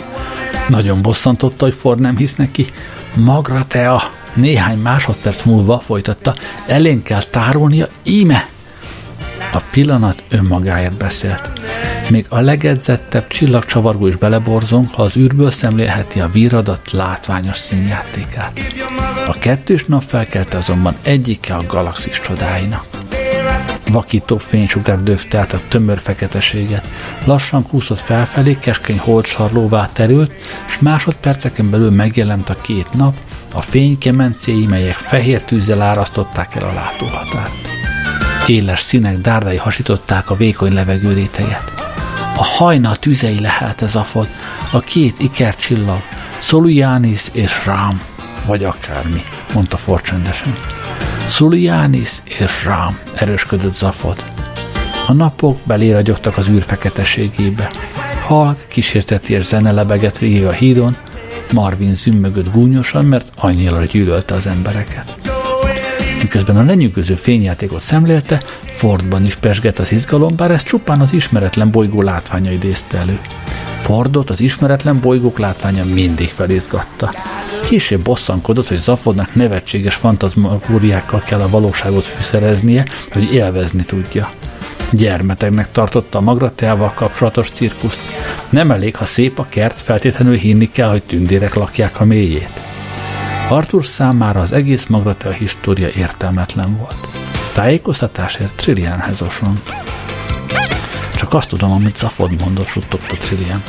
Nagyon bosszantotta, hogy Ford nem hisz neki. Magratea! Néhány másodperc múlva folytatta, elén kell tárolnia, íme! A pillanat önmagáért beszélt. Még a legedzettebb csillagcsavargó is beleborzong, ha az űrből szemlélheti a víradat látványos színjátékát. A kettős nap felkelte azonban egyike a galaxis csodáinak. Vakító fénysugár döfte át a tömör feketeséget. Lassan kúszott felfelé, keskeny holdsarlóvá terült, és másodperceken belül megjelent a két nap, a fénykemencéi, melyek fehér tűzzel árasztották el a látóhatárt. Éles színek dárdai hasították a vékony levegő réteget. A hajna tüzei lehelte Zafot, a két ikercsillag, Solujánis és Rám, vagy akármi, mondta forcsöndesen. Solujánis és Rám, erősködött Zafot. A napok beléragyogtak az űr feketeségébe. Halk, kísérteties zene lebegett végig a hídon, Marvin zümmögött gúnyosan, mert annyira gyűlölte az embereket. Miközben a lenyűgöző fényjátékot szemlélte, Fordban is pesgett az izgalom, bár ez csupán az ismeretlen bolygó látványa idézte elő. Fordot az ismeretlen bolygók látványa mindig felizgatta. Később bosszankodott, hogy Zafodnak nevetséges fantazmagóriákkal kell a valóságot fűszereznie, hogy élvezni tudja. Gyermeteknek tartotta a magrateával kapcsolatos cirkuszt. Nem elég, ha szép a kert, feltétlenül hinni kell, hogy tündérek lakják a mélyét. Arthur számára az egész magratea história értelmetlen volt. Tájékoztatásért Trillianhez osont. Csak azt tudom, amit Zafod mondott, suttogta Trillian.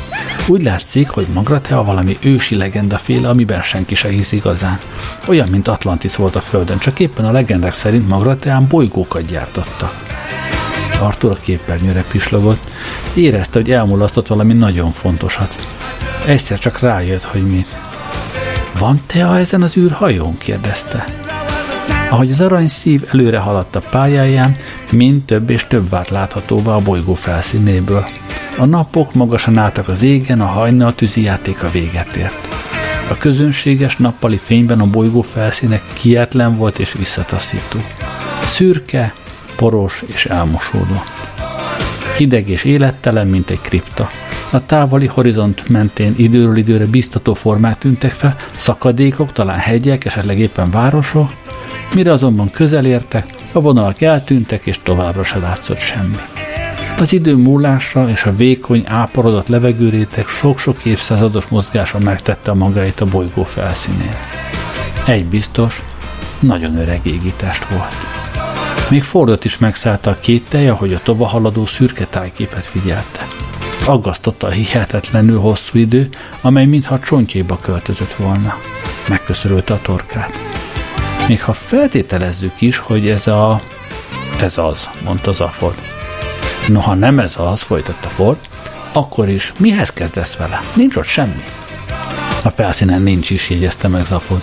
Úgy látszik, hogy Magratea valami ősi legenda féle, amiben senki se hisz igazán. Olyan, mint Atlantis volt a Földön, csak éppen a legendák szerint Magrateán bolygókat gyártottak. Artur a képernyőre pislogott, érezte, hogy elmulasztott valami nagyon fontosat. Egyszer csak rájött, hogy mit. Van tea ezen az űrhajón? kérdezte. Ahogy az arany szív előre haladt a pályáján, mind több és több vált láthatóvá a bolygó felszínéből. A napok magasan álltak az égen, a hajna tűzi játéka véget ért. A közönséges nappali fényben a bolygó felszínek kietlen volt és visszataszító. Szürke, poros és elmosódó. Hideg és élettelen, mint egy kripta. A távoli horizont mentén időről időre biztató formák tűntek fel, szakadékok, talán hegyek, esetleg éppen városok, mire azonban közel értek, a vonalak eltűntek, és továbbra se látszott semmi. Az idő múlásra és a vékony, áporodott levegőrétek sok-sok évszázados mozgása megtette a magáit a bolygó felszínén. Egy biztos, nagyon öreg égítást volt. Még Fordot is megszállta a két teje, hogy a tova haladó szürke tájképet figyelte. Aggasztotta a hihetetlenül hosszú idő, amely mintha csontjéba költözött volna. Megköszörülte a torkát. Még ha feltételezzük is, hogy ez a... Ez az, mondta Zaford. Noha nem ez az, folytatta Ford, akkor is mihez kezdesz vele? Nincs ott semmi. A felszínen nincs is, jegyezte meg Zafod.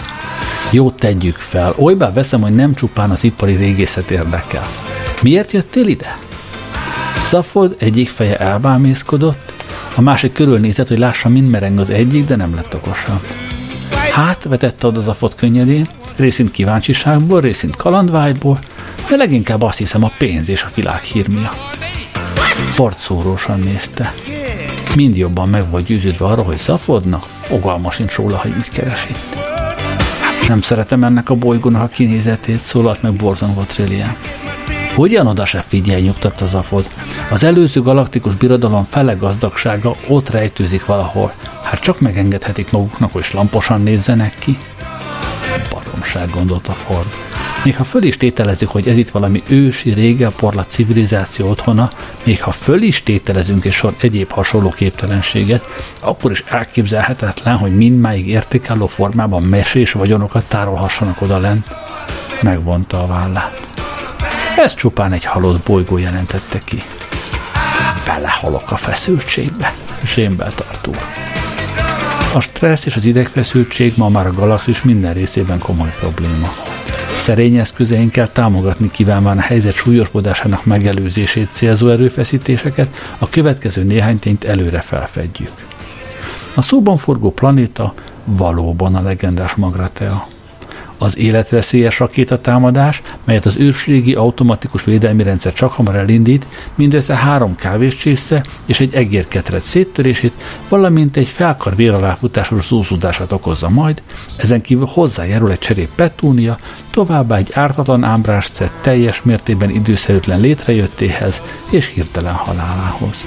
Jó, tegyük fel. Olybá veszem, hogy nem csupán az ipari régészet érdekel. Miért jöttél ide? Zafod egyik feje elbámészkodott, a másik körülnézett, hogy lássa, mind mereng az egyik, de nem lett okosabb. Hát, vetette oda Zafod könnyedén, részint kíváncsiságból, részint kalandvágyból, de leginkább azt hiszem a pénz és a világhír miatt. Ford szórósan nézte. Mind jobban meg volt győződve arra, hogy Zafodnak fogalma sincs róla, hogy mit keres itt. Nem szeretem ennek a bolygónak a kinézetét, szólalt meg borzongva Trillian. Hogyan oda se figyelj, nyugtatta Zafod. Az előző galaktikus birodalom fele gazdagsága ott rejtőzik valahol. Hát csak megengedhetik maguknak, hogy lamposan nézzenek ki. Baromság, gondolta Ford. Még ha föl is tételezzük, hogy ez itt valami ősi, régen porlat civilizáció otthona, még ha föl is tételezünk egy sor egyéb hasonló képtelenséget, akkor is elképzelhetetlen, hogy mindmáig értékálló formában mesés vagyonokat tárolhassanak oda lent. Megvonta a vállát. Ez csupán egy halott bolygó jelentette ki. Belehalok a feszültségbe, zsémbelt Artúr. A stressz és az idegfeszültség ma már a galaxis minden részében komoly probléma. Szerény eszközeinkkel támogatni kívánván a helyzet súlyosbodásának megelőzését célzó erőfeszítéseket a következő néhány tényt előre felfedjük. A szóban forgó planéta valóban a legendás Magratea az életveszélyes rakétatámadás, melyet az ősrégi automatikus védelmi rendszer csak hamar elindít, mindössze három kávéscsésze és egy egérketret széttörését, valamint egy felkar véraláfutásos zúzódását okozza majd, ezen kívül hozzájárul egy cserép petúnia, továbbá egy ártatlan ámbráscet teljes mértékben időszerűtlen létrejöttéhez és hirtelen halálához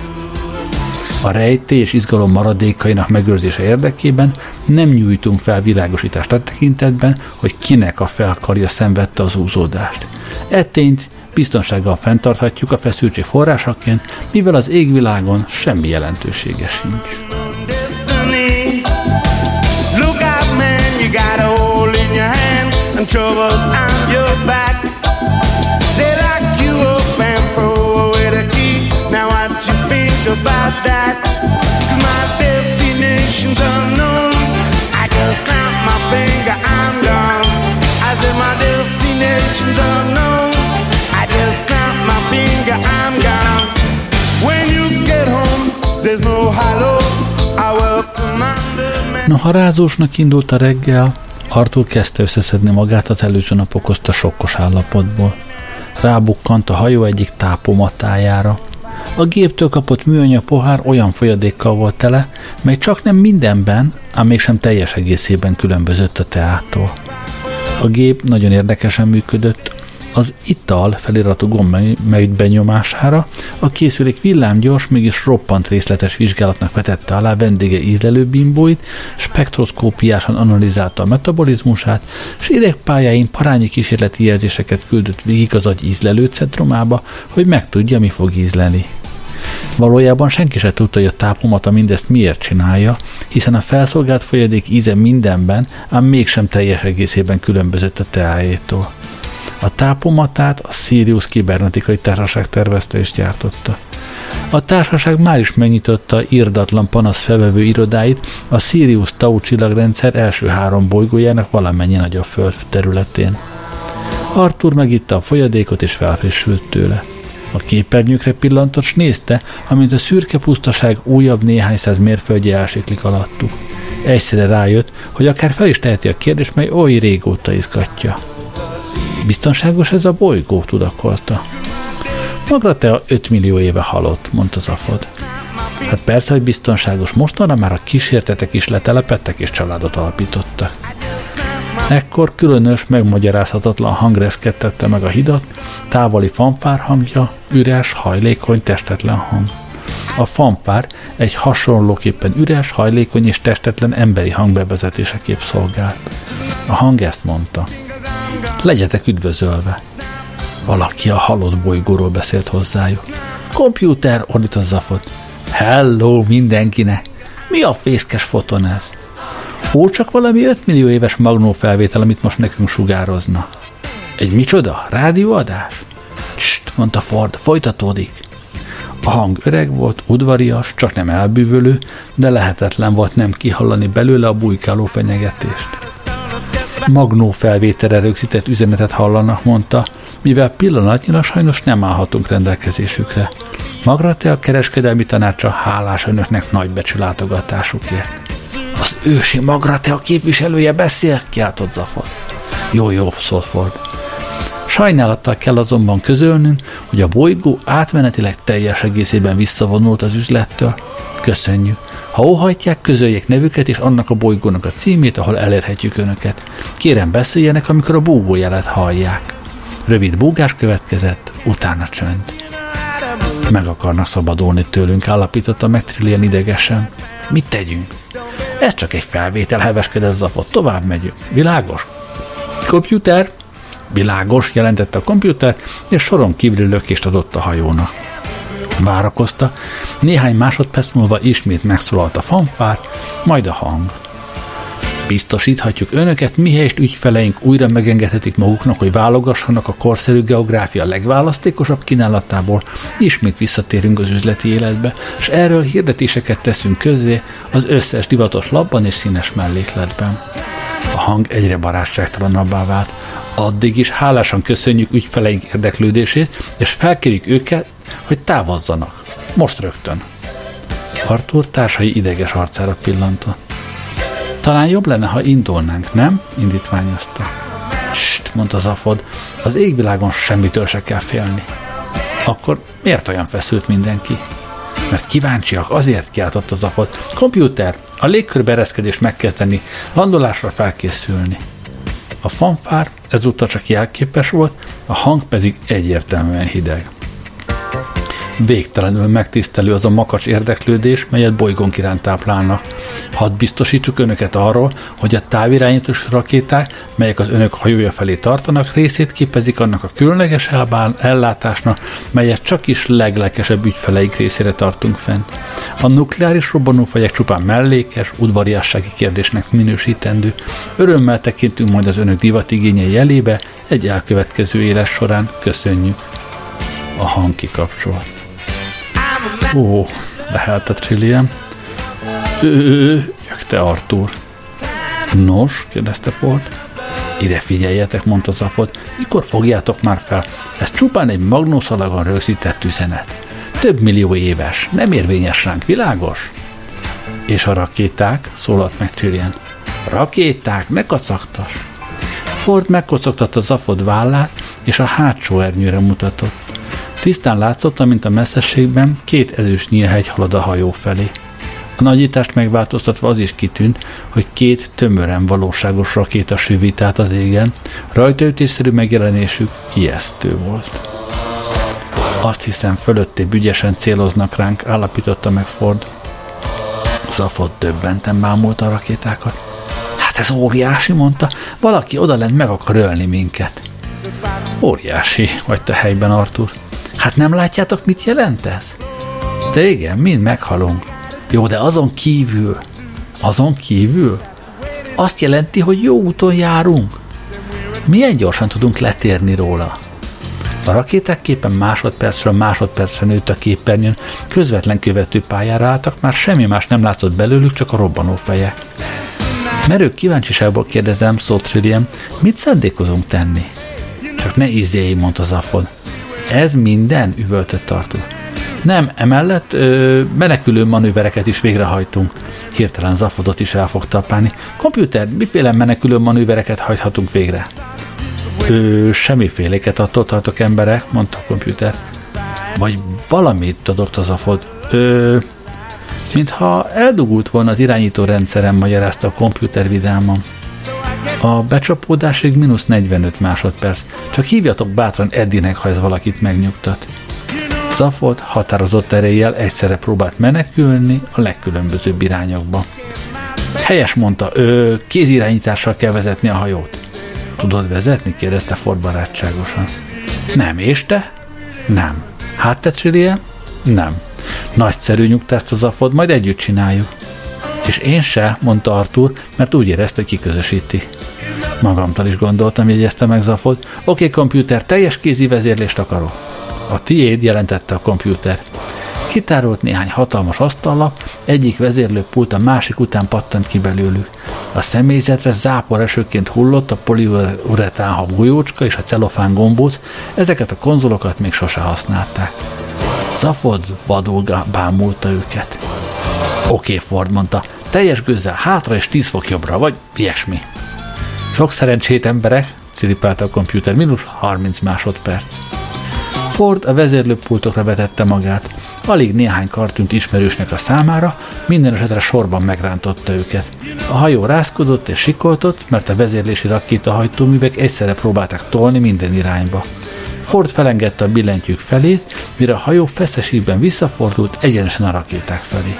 a rejtély és izgalom maradékainak megőrzése érdekében nem nyújtunk fel világosítást a tekintetben, hogy kinek a felkarja szenvedte az úzódást. Ettényt biztonsággal fenntarthatjuk a feszültség forrásaként, mivel az égvilágon semmi jelentősége sincs. troubles on your back. About that? finger, I'm gone. I said my destination's unknown. I just snap my finger, I'm gone. When you get home, there's no hello. I welcome Noha rázósnak indult a reggel, Arthur kezdte összeszedni magát az előző nap okozta sokkos állapotból. Rábukkant a hajó egyik tápomatájára. A géptől kapott műanyag pohár olyan folyadékkal volt tele, mely csak nem mindenben, ám mégsem teljes egészében különbözött a teától. A gép nagyon érdekesen működött, az ital feliratú gomb megbenyomására a készülék villámgyors, mégis roppant részletes vizsgálatnak vetette alá vendége ízlelő bimbóit, spektroszkópiásan analizálta a metabolizmusát, és idegpályáin parányi kísérleti jelzéseket küldött végig az agy ízlelő centrumába, hogy megtudja, mi fog ízleni. Valójában senki se tudta, hogy a tápomata mindezt miért csinálja, hiszen a felszolgált folyadék íze mindenben, ám mégsem teljes egészében különbözött a teájétól. A tápomatát a Sirius kibernetikai társaság tervezte és gyártotta. A társaság már is megnyitotta írdatlan panasz felvevő irodáit a Sirius Tau csillagrendszer első három bolygójának valamennyi nagyobb föld területén. Arthur megitta a folyadékot és felfrissült tőle. A képernyőkre pillantott, s nézte, amint a szürke pusztaság újabb néhány száz mérföldje elsiklik alattuk. Egyszerre rájött, hogy akár fel is teheti a kérdést, mely oly régóta izgatja. Biztonságos ez a bolygó, tudakolta. Magra te a 5 millió éve halott, mondta Zafod. Hát persze, hogy biztonságos. Mostanra már a kísértetek is letelepettek és családot alapítottak. Ekkor különös, megmagyarázhatatlan hang reszkettette meg a hidat, távoli fanfár hangja, üres, hajlékony, testetlen hang. A fanfár egy hasonlóképpen üres, hajlékony és testetlen emberi hangbevezetéseképp szolgált. A hang ezt mondta. Legyetek üdvözölve. Valaki a halott bolygóról beszélt hozzájuk. Komputer, ordít a zafot. Hello mindenkinek! Mi a fészkes foton ez? Hol csak valami 5 millió éves magnó amit most nekünk sugározna. Egy micsoda? Rádióadás? Cst, mondta Ford, folytatódik. A hang öreg volt, udvarias, csak nem elbűvölő, de lehetetlen volt nem kihallani belőle a bujkáló fenyegetést. Magnó felvételre rögzített üzenetet hallanak, mondta, mivel pillanatnyira sajnos nem állhatunk rendelkezésükre. Magratea kereskedelmi tanácsa hálás önöknek nagybecsű látogatásukért. Az ősi Magratea képviselője beszél, kiáltott Zafod. Jó, jó, szólt Ford. Sajnálattal kell azonban közölnünk, hogy a bolygó átmenetileg teljes egészében visszavonult az üzlettől. Köszönjük. Ha óhajtják, közöljék nevüket és annak a bolygónak a címét, ahol elérhetjük önöket. Kérem beszéljenek, amikor a búvójelet hallják. Rövid búgás következett, utána csönd. Meg akarnak szabadulni tőlünk, állapította meg Trillian idegesen. Mit tegyünk? Ez csak egy felvétel, heveskedett Zafot. Tovább megyünk. Világos? Komputer? Világos, jelentette a komputer, és soron kívüli lökést adott a hajónak. Várakozta, néhány másodperc múlva ismét megszólalt a fanfár, majd a hang. Biztosíthatjuk önöket, mihelyest ügyfeleink újra megengedhetik maguknak, hogy válogassanak a korszerű geográfia legválasztékosabb kínálatából, ismét visszatérünk az üzleti életbe, és erről hirdetéseket teszünk közzé az összes divatos labban és színes mellékletben. A hang egyre barátságtalanabbá vált. Addig is hálásan köszönjük ügyfeleink érdeklődését, és felkérjük őket, hogy távozzanak. Most rögtön. Artur társai ideges arcára pillantott. Talán jobb lenne, ha indulnánk, nem? indítványozta. St, mondta Zafod, az égvilágon semmitől se kell félni. Akkor miért olyan feszült mindenki? Mert kíváncsiak, azért kiáltott az Zafod. Komputer, a légkörbereszkedést megkezdeni, landolásra felkészülni. A fanfár ezúttal csak jelképes volt, a hang pedig egyértelműen hideg. Végtelenül megtisztelő az a makacs érdeklődés, melyet bolygónk iránt táplálnak. Hadd biztosítsuk önöket arról, hogy a távirányítós rakéták, melyek az önök hajója felé tartanak, részét képezik annak a különleges ellátásnak, melyet csak is leglekesebb ügyfeleik részére tartunk fent. A nukleáris robbanófejek csupán mellékes, udvariassági kérdésnek minősítendő. Örömmel tekintünk majd az önök divatigényei elébe egy elkövetkező éles során. Köszönjük! A hang kikapcsolt. Ó, lehelte Trillian. Ő, jökte Artur. Nos, kérdezte Ford. Ide figyeljetek, mondta Zafod, mikor fogjátok már fel? Ez csupán egy magnószalagon rögzített üzenet. Több millió éves, nem érvényes ránk, világos? És a rakéták, szólalt meg Trillian. Rakéták, ne kacagtas! Ford megkocogtatta Zafod vállát, és a hátsó ernyőre mutatott. Tisztán látszott, amint a messzességben két ezüst nyílhegy halad a hajó felé. A nagyítást megváltoztatva az is kitűnt, hogy két tömören valóságos rakéta süvít át az égen, rajtaütésszerű megjelenésük ijesztő volt. Azt hiszem, fölötté ügyesen céloznak ránk, állapította meg Ford. Zafot döbbenten bámulta a rakétákat. Hát ez óriási, mondta, valaki odalent meg akar ölni minket. Óriási, vagy te helyben, Artur. Hát nem látjátok, mit jelent ez? De igen, mind meghalunk. Jó, de azon kívül, azon kívül, azt jelenti, hogy jó úton járunk. Milyen gyorsan tudunk letérni róla? A rakéták képen másodpercről másodpercre nőtt a képernyőn, közvetlen követő pályára álltak, már semmi más nem látszott belőlük, csak a robbanó feje. Merő kíváncsiságból kérdezem, szólt Trillian, mit szándékozunk tenni? Csak ne izéljé, mondta Zafod. Ez minden? üvöltött tartó. Nem, emellett ö, menekülő manővereket is végrehajtunk. Hirtelen Zafodot is el fog tapálni. Komputer, miféle menekülő manővereket hajthatunk végre? Ö, semmiféléket attól tartok emberek, mondta a komputer. Vagy valamit, adott az Zafod. Ö, mintha eldugult volna az irányító rendszerem, magyarázta a komputer vidáman. A becsapódásig mínusz 45 másodperc. Csak hívjatok bátran Eddinek, ha ez valakit megnyugtat. Zafot határozott erejjel egyszerre próbált menekülni a legkülönbözőbb irányokba. Helyes mondta, ő kézirányítással kell vezetni a hajót. Tudod vezetni? kérdezte Ford barátságosan. Nem, és te? Nem. Hát te, Csillie? Nem. Nagyszerű nyugtázt a Zafod, majd együtt csináljuk. És én se, mondta Artur, mert úgy érezte, hogy kiközösíti. Magamtal is gondoltam, jegyezte meg Zafod. Oké, okay, komputer, teljes kézi vezérlést akarok. A tiéd, jelentette a komputer. Kitárolt néhány hatalmas asztallap, egyik vezérlőpult a másik után pattant ki belőlük. A személyzetre zápor esőként hullott a poliuretán golyócska és a celofán gombóc, ezeket a konzolokat még sose használták. Zafod vadul bámulta őket. Oké, okay, Ford mondta, teljes gőzzel hátra és tíz fok jobbra, vagy ilyesmi. Sok szerencsét emberek, ciripált a kompjúter, mínusz 30 másodperc. Ford a vezérlőpultokra vetette magát. Alig néhány kar tűnt ismerősnek a számára, minden esetre sorban megrántotta őket. A hajó rázkodott és sikoltott, mert a vezérlési rakétahajtóművek egyszerre próbálták tolni minden irányba. Ford felengedte a billentyűk felé, mire a hajó feszesívben visszafordult egyenesen a rakéták felé.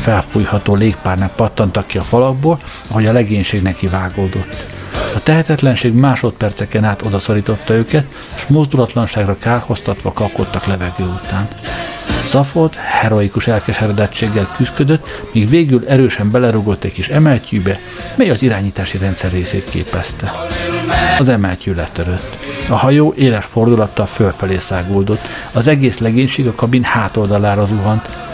Felfújható légpárnak pattantak ki a falakból, ahogy a legénység neki vágódott. A tehetetlenség másodperceken át odaszorította őket, és mozdulatlanságra kárhoztatva kapkodtak levegő után. Zafot heroikus elkeseredettséggel küzdött, míg végül erősen belerugott egy kis emeltyűbe, mely az irányítási rendszer részét képezte. Az emeltyű letörött. A hajó éles fordulattal fölfelé száguldott, az egész legénység a kabin hátoldalára zuhant,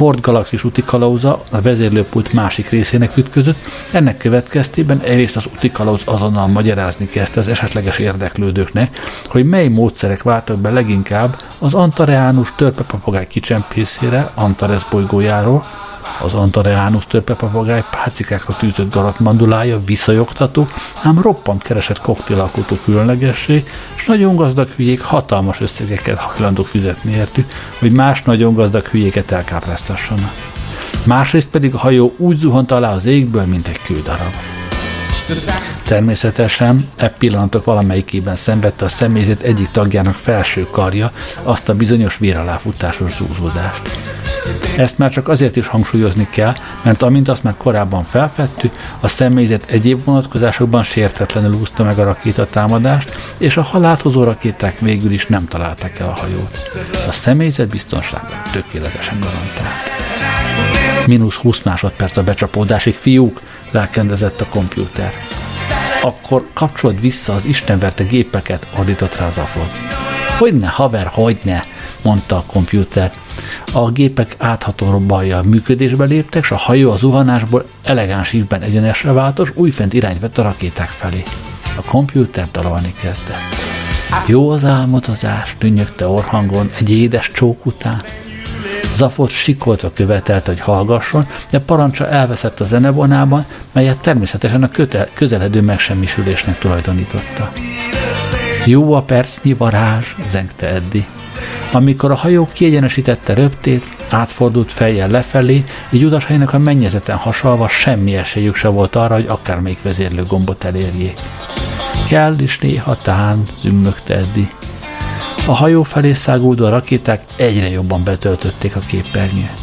Ford Galaxis utikalauza a vezérlőpult másik részének ütközött, ennek következtében egyrészt az utikalauz azonnal magyarázni kezdte az esetleges érdeklődőknek, hogy mely módszerek váltak be leginkább az Antareánus törpepapagály kicsempészére Antares bolygójáról, az Antareánus törpepapagáj pácikákra tűzött garatmandulája visszajogtató, ám roppant keresett koktélalkotó különlegesség, és nagyon gazdag hülyék hatalmas összegeket hajlandók fizetni értük, hogy más nagyon gazdag hülyéket elkápráztassanak. Másrészt pedig a hajó úgy zuhant alá az égből, mint egy kődarab. Természetesen e pillanatok valamelyikében szenvedte a személyzet egyik tagjának felső karja azt a bizonyos véraláfutásos zúzódást. Ezt már csak azért is hangsúlyozni kell, mert amint azt már korábban felfedtük, a személyzet egyéb vonatkozásokban sértetlenül úszta meg a rakétatámadást, és a halálhozó rakéták végül is nem találták el a hajót. A személyzet biztonságban tökéletesen garantált. Minusz 20 másodperc a becsapódásig, fiúk, lelkendezett a kompjúter. Akkor kapcsold vissza az istenverte gépeket, ordított rá Zafod. Hogyne, haver, hogyne, mondta a kompjúter. A gépek átható bajjal működésbe léptek, és a hajó a zuhanásból elegáns ívben egyenesre váltos, újfent irányt vett a rakéták felé. A kompjúter dalolni kezdett. Jó az álmodozás, tűnyögte orhangon egy édes csók után. Zafot sikoltva követelte, hogy hallgasson, de parancsa elveszett a zenevonában, melyet természetesen a kötel, közeledő megsemmisülésnek tulajdonította. Jó a percnyi varázs, zengte Eddi. Amikor a hajó kiegyenesítette röptét, átfordult fejjel lefelé, így utasainak a mennyezeten hasalva semmi esélyük se volt arra, hogy akármelyik vezérlő gombot elérjék. Kell is néha tán, zümmögte Eddi. A hajó felé száguldó rakéták egyre jobban betöltötték a képernyőt.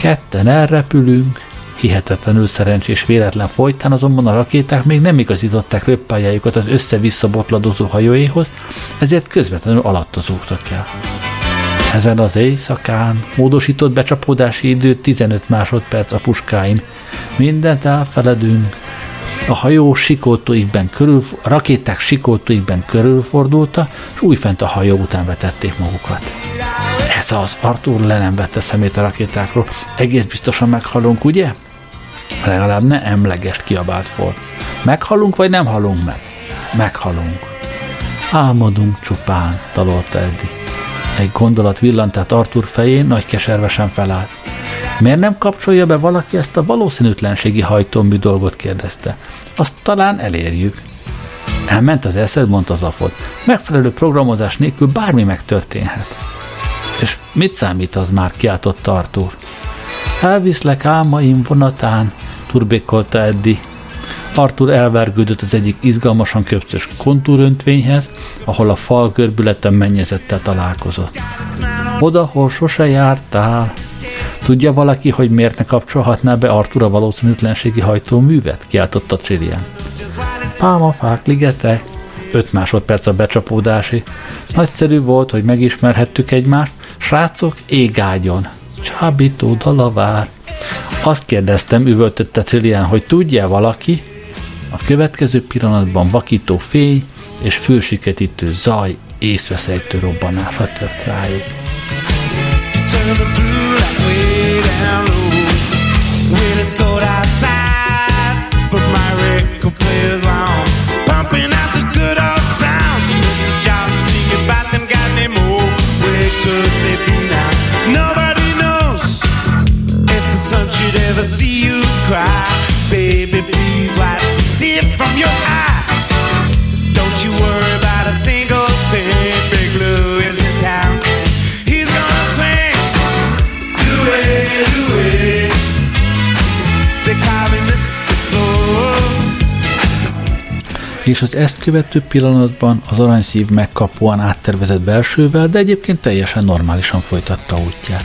Ketten elrepülünk, hihetetlenül szerencsés véletlen folytán azonban a rakéták még nem igazították röppályájukat az össze-vissza botladozó hajóéhoz, ezért közvetlenül alattozóktak el. Ezen az éjszakán módosított becsapódási idő 15 másodperc a puskáim. Mindent elfeledünk. A hajó sikoltóikben körül, a rakéták sikoltóikben körülfordulta, és újfent a hajó után vetették magukat. Ez az, Arthur le nem vette szemét a rakétákról. Egész biztosan meghalunk, ugye? Legalább ne emlegest kiabált Ford. Meghalunk, vagy nem halunk meg? Meghalunk. Álmodunk csupán, talolta Eddie. Egy gondolat villant át Arthur fején, nagy keservesen felállt. Miért nem kapcsolja be valaki ezt a valószínűtlenségi hajtómű dolgot kérdezte. Azt talán elérjük. Elment az eszed, mondta Zafot. Megfelelő programozás nélkül bármi megtörténhet. És mit számít az már, kiáltott Arthur. Elviszlek álmaim vonatán, turbékolta Eddi. Arthur elvergődött az egyik izgalmasan köpcös kontúröntvényhez, ahol a fal görbületen mennyezettel találkozott. Oda, hol sose jártál. Tudja valaki, hogy miért ne kapcsolhatná be Arthur a valószínűtlenségi hajtóművet? kiáltotta Trillian. Pálmafák, ligetek, öt másodperc a becsapódási. Nagyszerű volt, hogy megismerhettük egymást. Srácok, égágyon. Csábító dalavár. Azt kérdeztem, üvöltötte Trillian, hogy tudja valaki? A következő pillanatban vakító fény és fősiketítő zaj észveszejtő robbanásra tört rájuk. Sun should ever see you cry. Baby és az ezt követő pillanatban az aranyszív megkapóan áttervezett belsővel, de egyébként teljesen normálisan folytatta útját.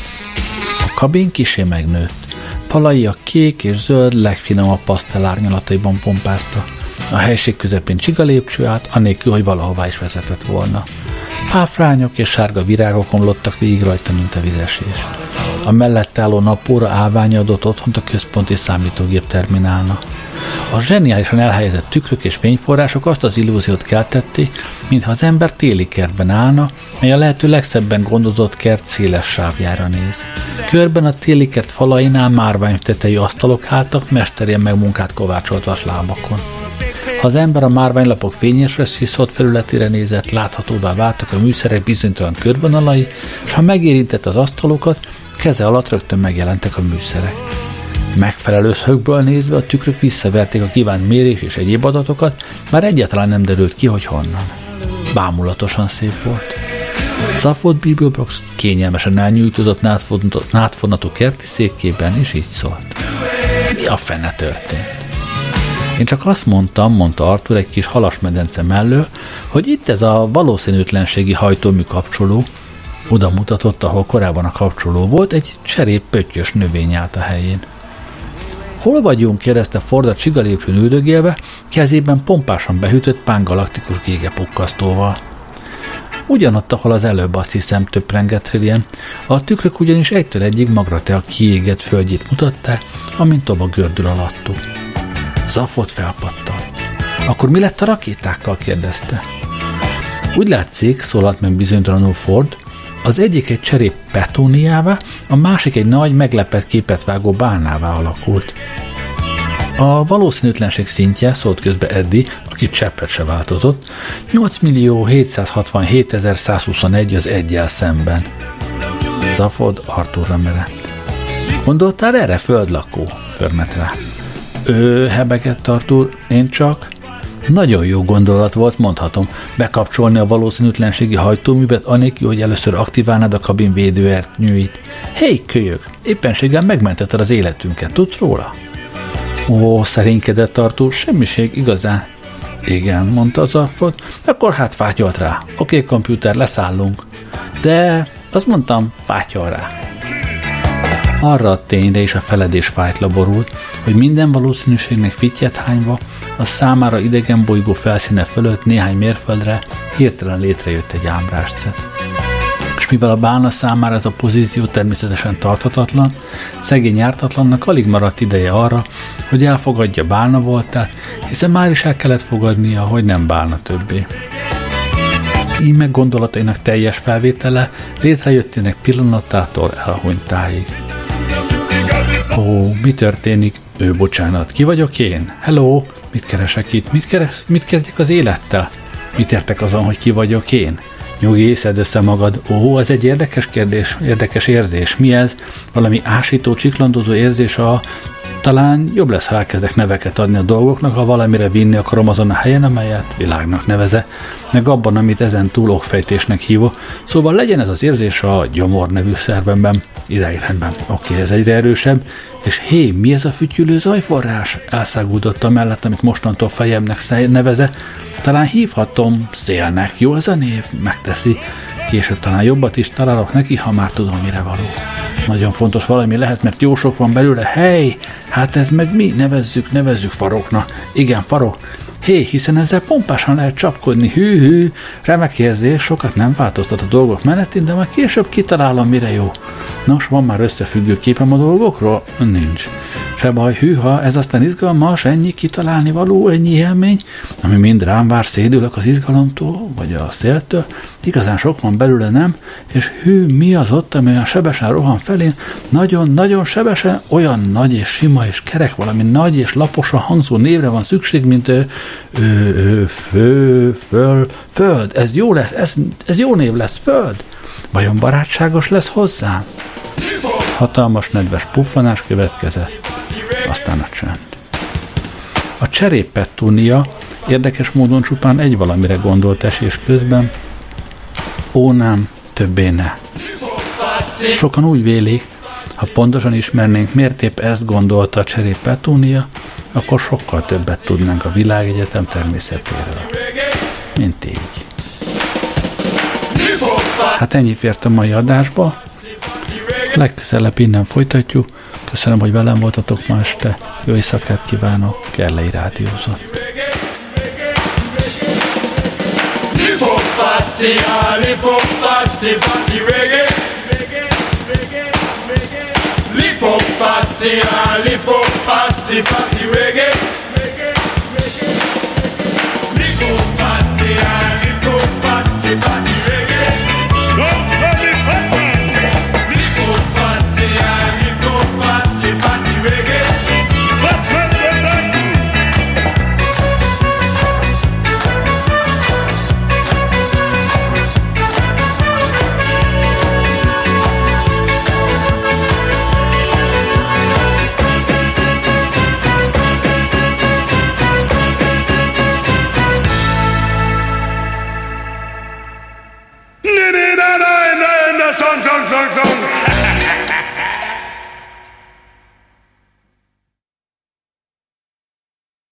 A kabin kisé megnőtt. Falai a kék és zöld legfinomabb pasztel árnyalataiban pompázta. A helység közepén csiga lépcső át, anélkül, hogy valahová is vezetett volna. Páfrányok és sárga virágok omlottak végig rajta, mint a vizesés. A mellett álló napóra állványa adott otthont a központi számítógép terminálna. A zseniálisan elhelyezett tükrök és fényforrások azt az illúziót keltették, mintha az ember téli kertben állna, mely a lehető legszebben gondozott kert széles sávjára néz. Körben a téli kert falainál márvány tetejű asztalok álltak, mesterien meg munkát kovácsolt vaslábakon. Ha az ember a márványlapok fényesre sziszott felületére nézett, láthatóvá váltak a műszerek bizonytalan körvonalai, és ha megérintett az asztalokat, keze alatt rögtön megjelentek a műszerek. Megfelelő szögből nézve a tükrök visszaverték a kívánt mérés és egyéb adatokat, már egyáltalán nem derült ki, hogy honnan. Bámulatosan szép volt. Zafot Bibelbrox kényelmesen elnyújtózott nátfonatú kerti székében, és így szólt. Mi a fene történt? Én csak azt mondtam, mondta Arthur egy kis halasmedence mellől, hogy itt ez a valószínűtlenségi hajtómű kapcsoló, oda mutatott, ahol korábban a kapcsoló volt, egy cserép pöttyös növény állt a helyén. Hol vagyunk? kérdezte Ford a csigalépcsőn üldögélve, kezében pompásan behűtött pángalaktikus gégepukkasztóval. Ugyanott, ahol az előbb azt hiszem töprengett Trillian, a tükrök ugyanis egytől egyig magra te a kiégett földjét mutatták, amint toba gördül alattuk. Zafot felpattal. Akkor mi lett a rakétákkal? kérdezte. Úgy látszik, szólalt meg bizonytalanul Ford, az egyik egy cserép petóniává, a másik egy nagy, meglepett képet vágó bálnává alakult. A valószínűtlenség szintje, szólt közbe Eddi, aki cseppet se változott, 8 millió 767 121 az egyel szemben. Zafod Arturra merett. Gondoltál erre, földlakó? Förmet rá. Ő, hebegett Artur, én csak... Nagyon jó gondolat volt, mondhatom, bekapcsolni a valószínűtlenségi hajtóművet, anélkül, hogy először aktiválnád a kabin védőernyőit. Hé, hey, kölyök, éppenséggel megmentetted az életünket, tudsz róla? Ó, szerénykedett tartó, semmiség igazán. Igen, mondta az arfot, akkor hát fátyolt rá. Oké, komputer, leszállunk. De, azt mondtam, fátyol rá. Arra a tényre is a feledés fájt laborult, hogy minden valószínűségnek fittyet hányva a számára idegen bolygó felszíne fölött néhány mérföldre hirtelen létrejött egy ámbráscet. És mivel a bálna számára ez a pozíció természetesen tarthatatlan, szegény ártatlannak alig maradt ideje arra, hogy elfogadja bálna voltát, hiszen már is el kellett fogadnia, hogy nem bálna többé. Íme gondolatainak teljes felvétele létrejöttének pillanatától elhunytáig. Ó, mi történik? Ő, bocsánat, ki vagyok én? Hello, mit keresek itt? Mit, keres, mit kezdjek az élettel? Mit értek azon, hogy ki vagyok én? Nyugi, szedd össze magad. Ó, ez egy érdekes kérdés, érdekes érzés. Mi ez? Valami ásító, csiklandozó érzés a talán jobb lesz, ha elkezdek neveket adni a dolgoknak, ha valamire vinni akarom azon a helyen, amelyet világnak neveze, meg abban, amit ezen túl okfejtésnek hívok. Szóval legyen ez az érzés a gyomor nevű szervemben. Ideiglenben. Oké, ez egyre erősebb. És hé, mi ez a fütyülő zajforrás? Elszágúdott a mellett, amit mostantól fejemnek neveze. Talán hívhatom szélnek. Jó ez a név? Megteszi. Később talán jobbat is találok neki, ha már tudom, mire való. Nagyon fontos valami lehet, mert jó sok van belőle. Hely, hát ez meg mi? Nevezzük, nevezzük faroknak. Igen, farok. Hé, hiszen ezzel pompásan lehet csapkodni, hű-hű, remek érzés, sokat nem változtat a dolgok menetén, de majd később kitalálom, mire jó. Nos, van már összefüggő képem a dolgokról? Nincs. Se baj, hűha, ez aztán izgalmas, ennyi kitalálni való, ennyi élmény, ami mind rám vár, szédülök az izgalomtól, vagy a széltől, igazán sok van belőle, nem? És hű, mi az ott, ami olyan sebesen rohan felén, nagyon-nagyon sebesen, olyan nagy és sima és kerek, valami nagy és laposan hangzó névre van szükség, mint ő, ő, ő, fő, föl, föld, ez jó lesz, ez, ez jó név lesz, föld. Vajon barátságos lesz hozzám? Hatalmas nedves puffanás következett, aztán a csönd. A cseréppetúnia érdekes módon csupán egy valamire gondolt esés közben, ó nem, többé ne. Sokan úgy vélik, Ha pontosan ismernénk, miért épp ezt gondolta a cserép Petúnia, akkor sokkal többet tudnánk a világegyetem természetéről. Mint így. Hát ennyi fért a mai adásba. Legközelebb innen folytatjuk. Köszönöm, hogy velem voltatok ma este. Jó éjszakát kívánok. Kellei Rádiózott. party, lollipop party, party reggae. Reggae, reggae, reggae. Lip up party, lollipop party, party reggae.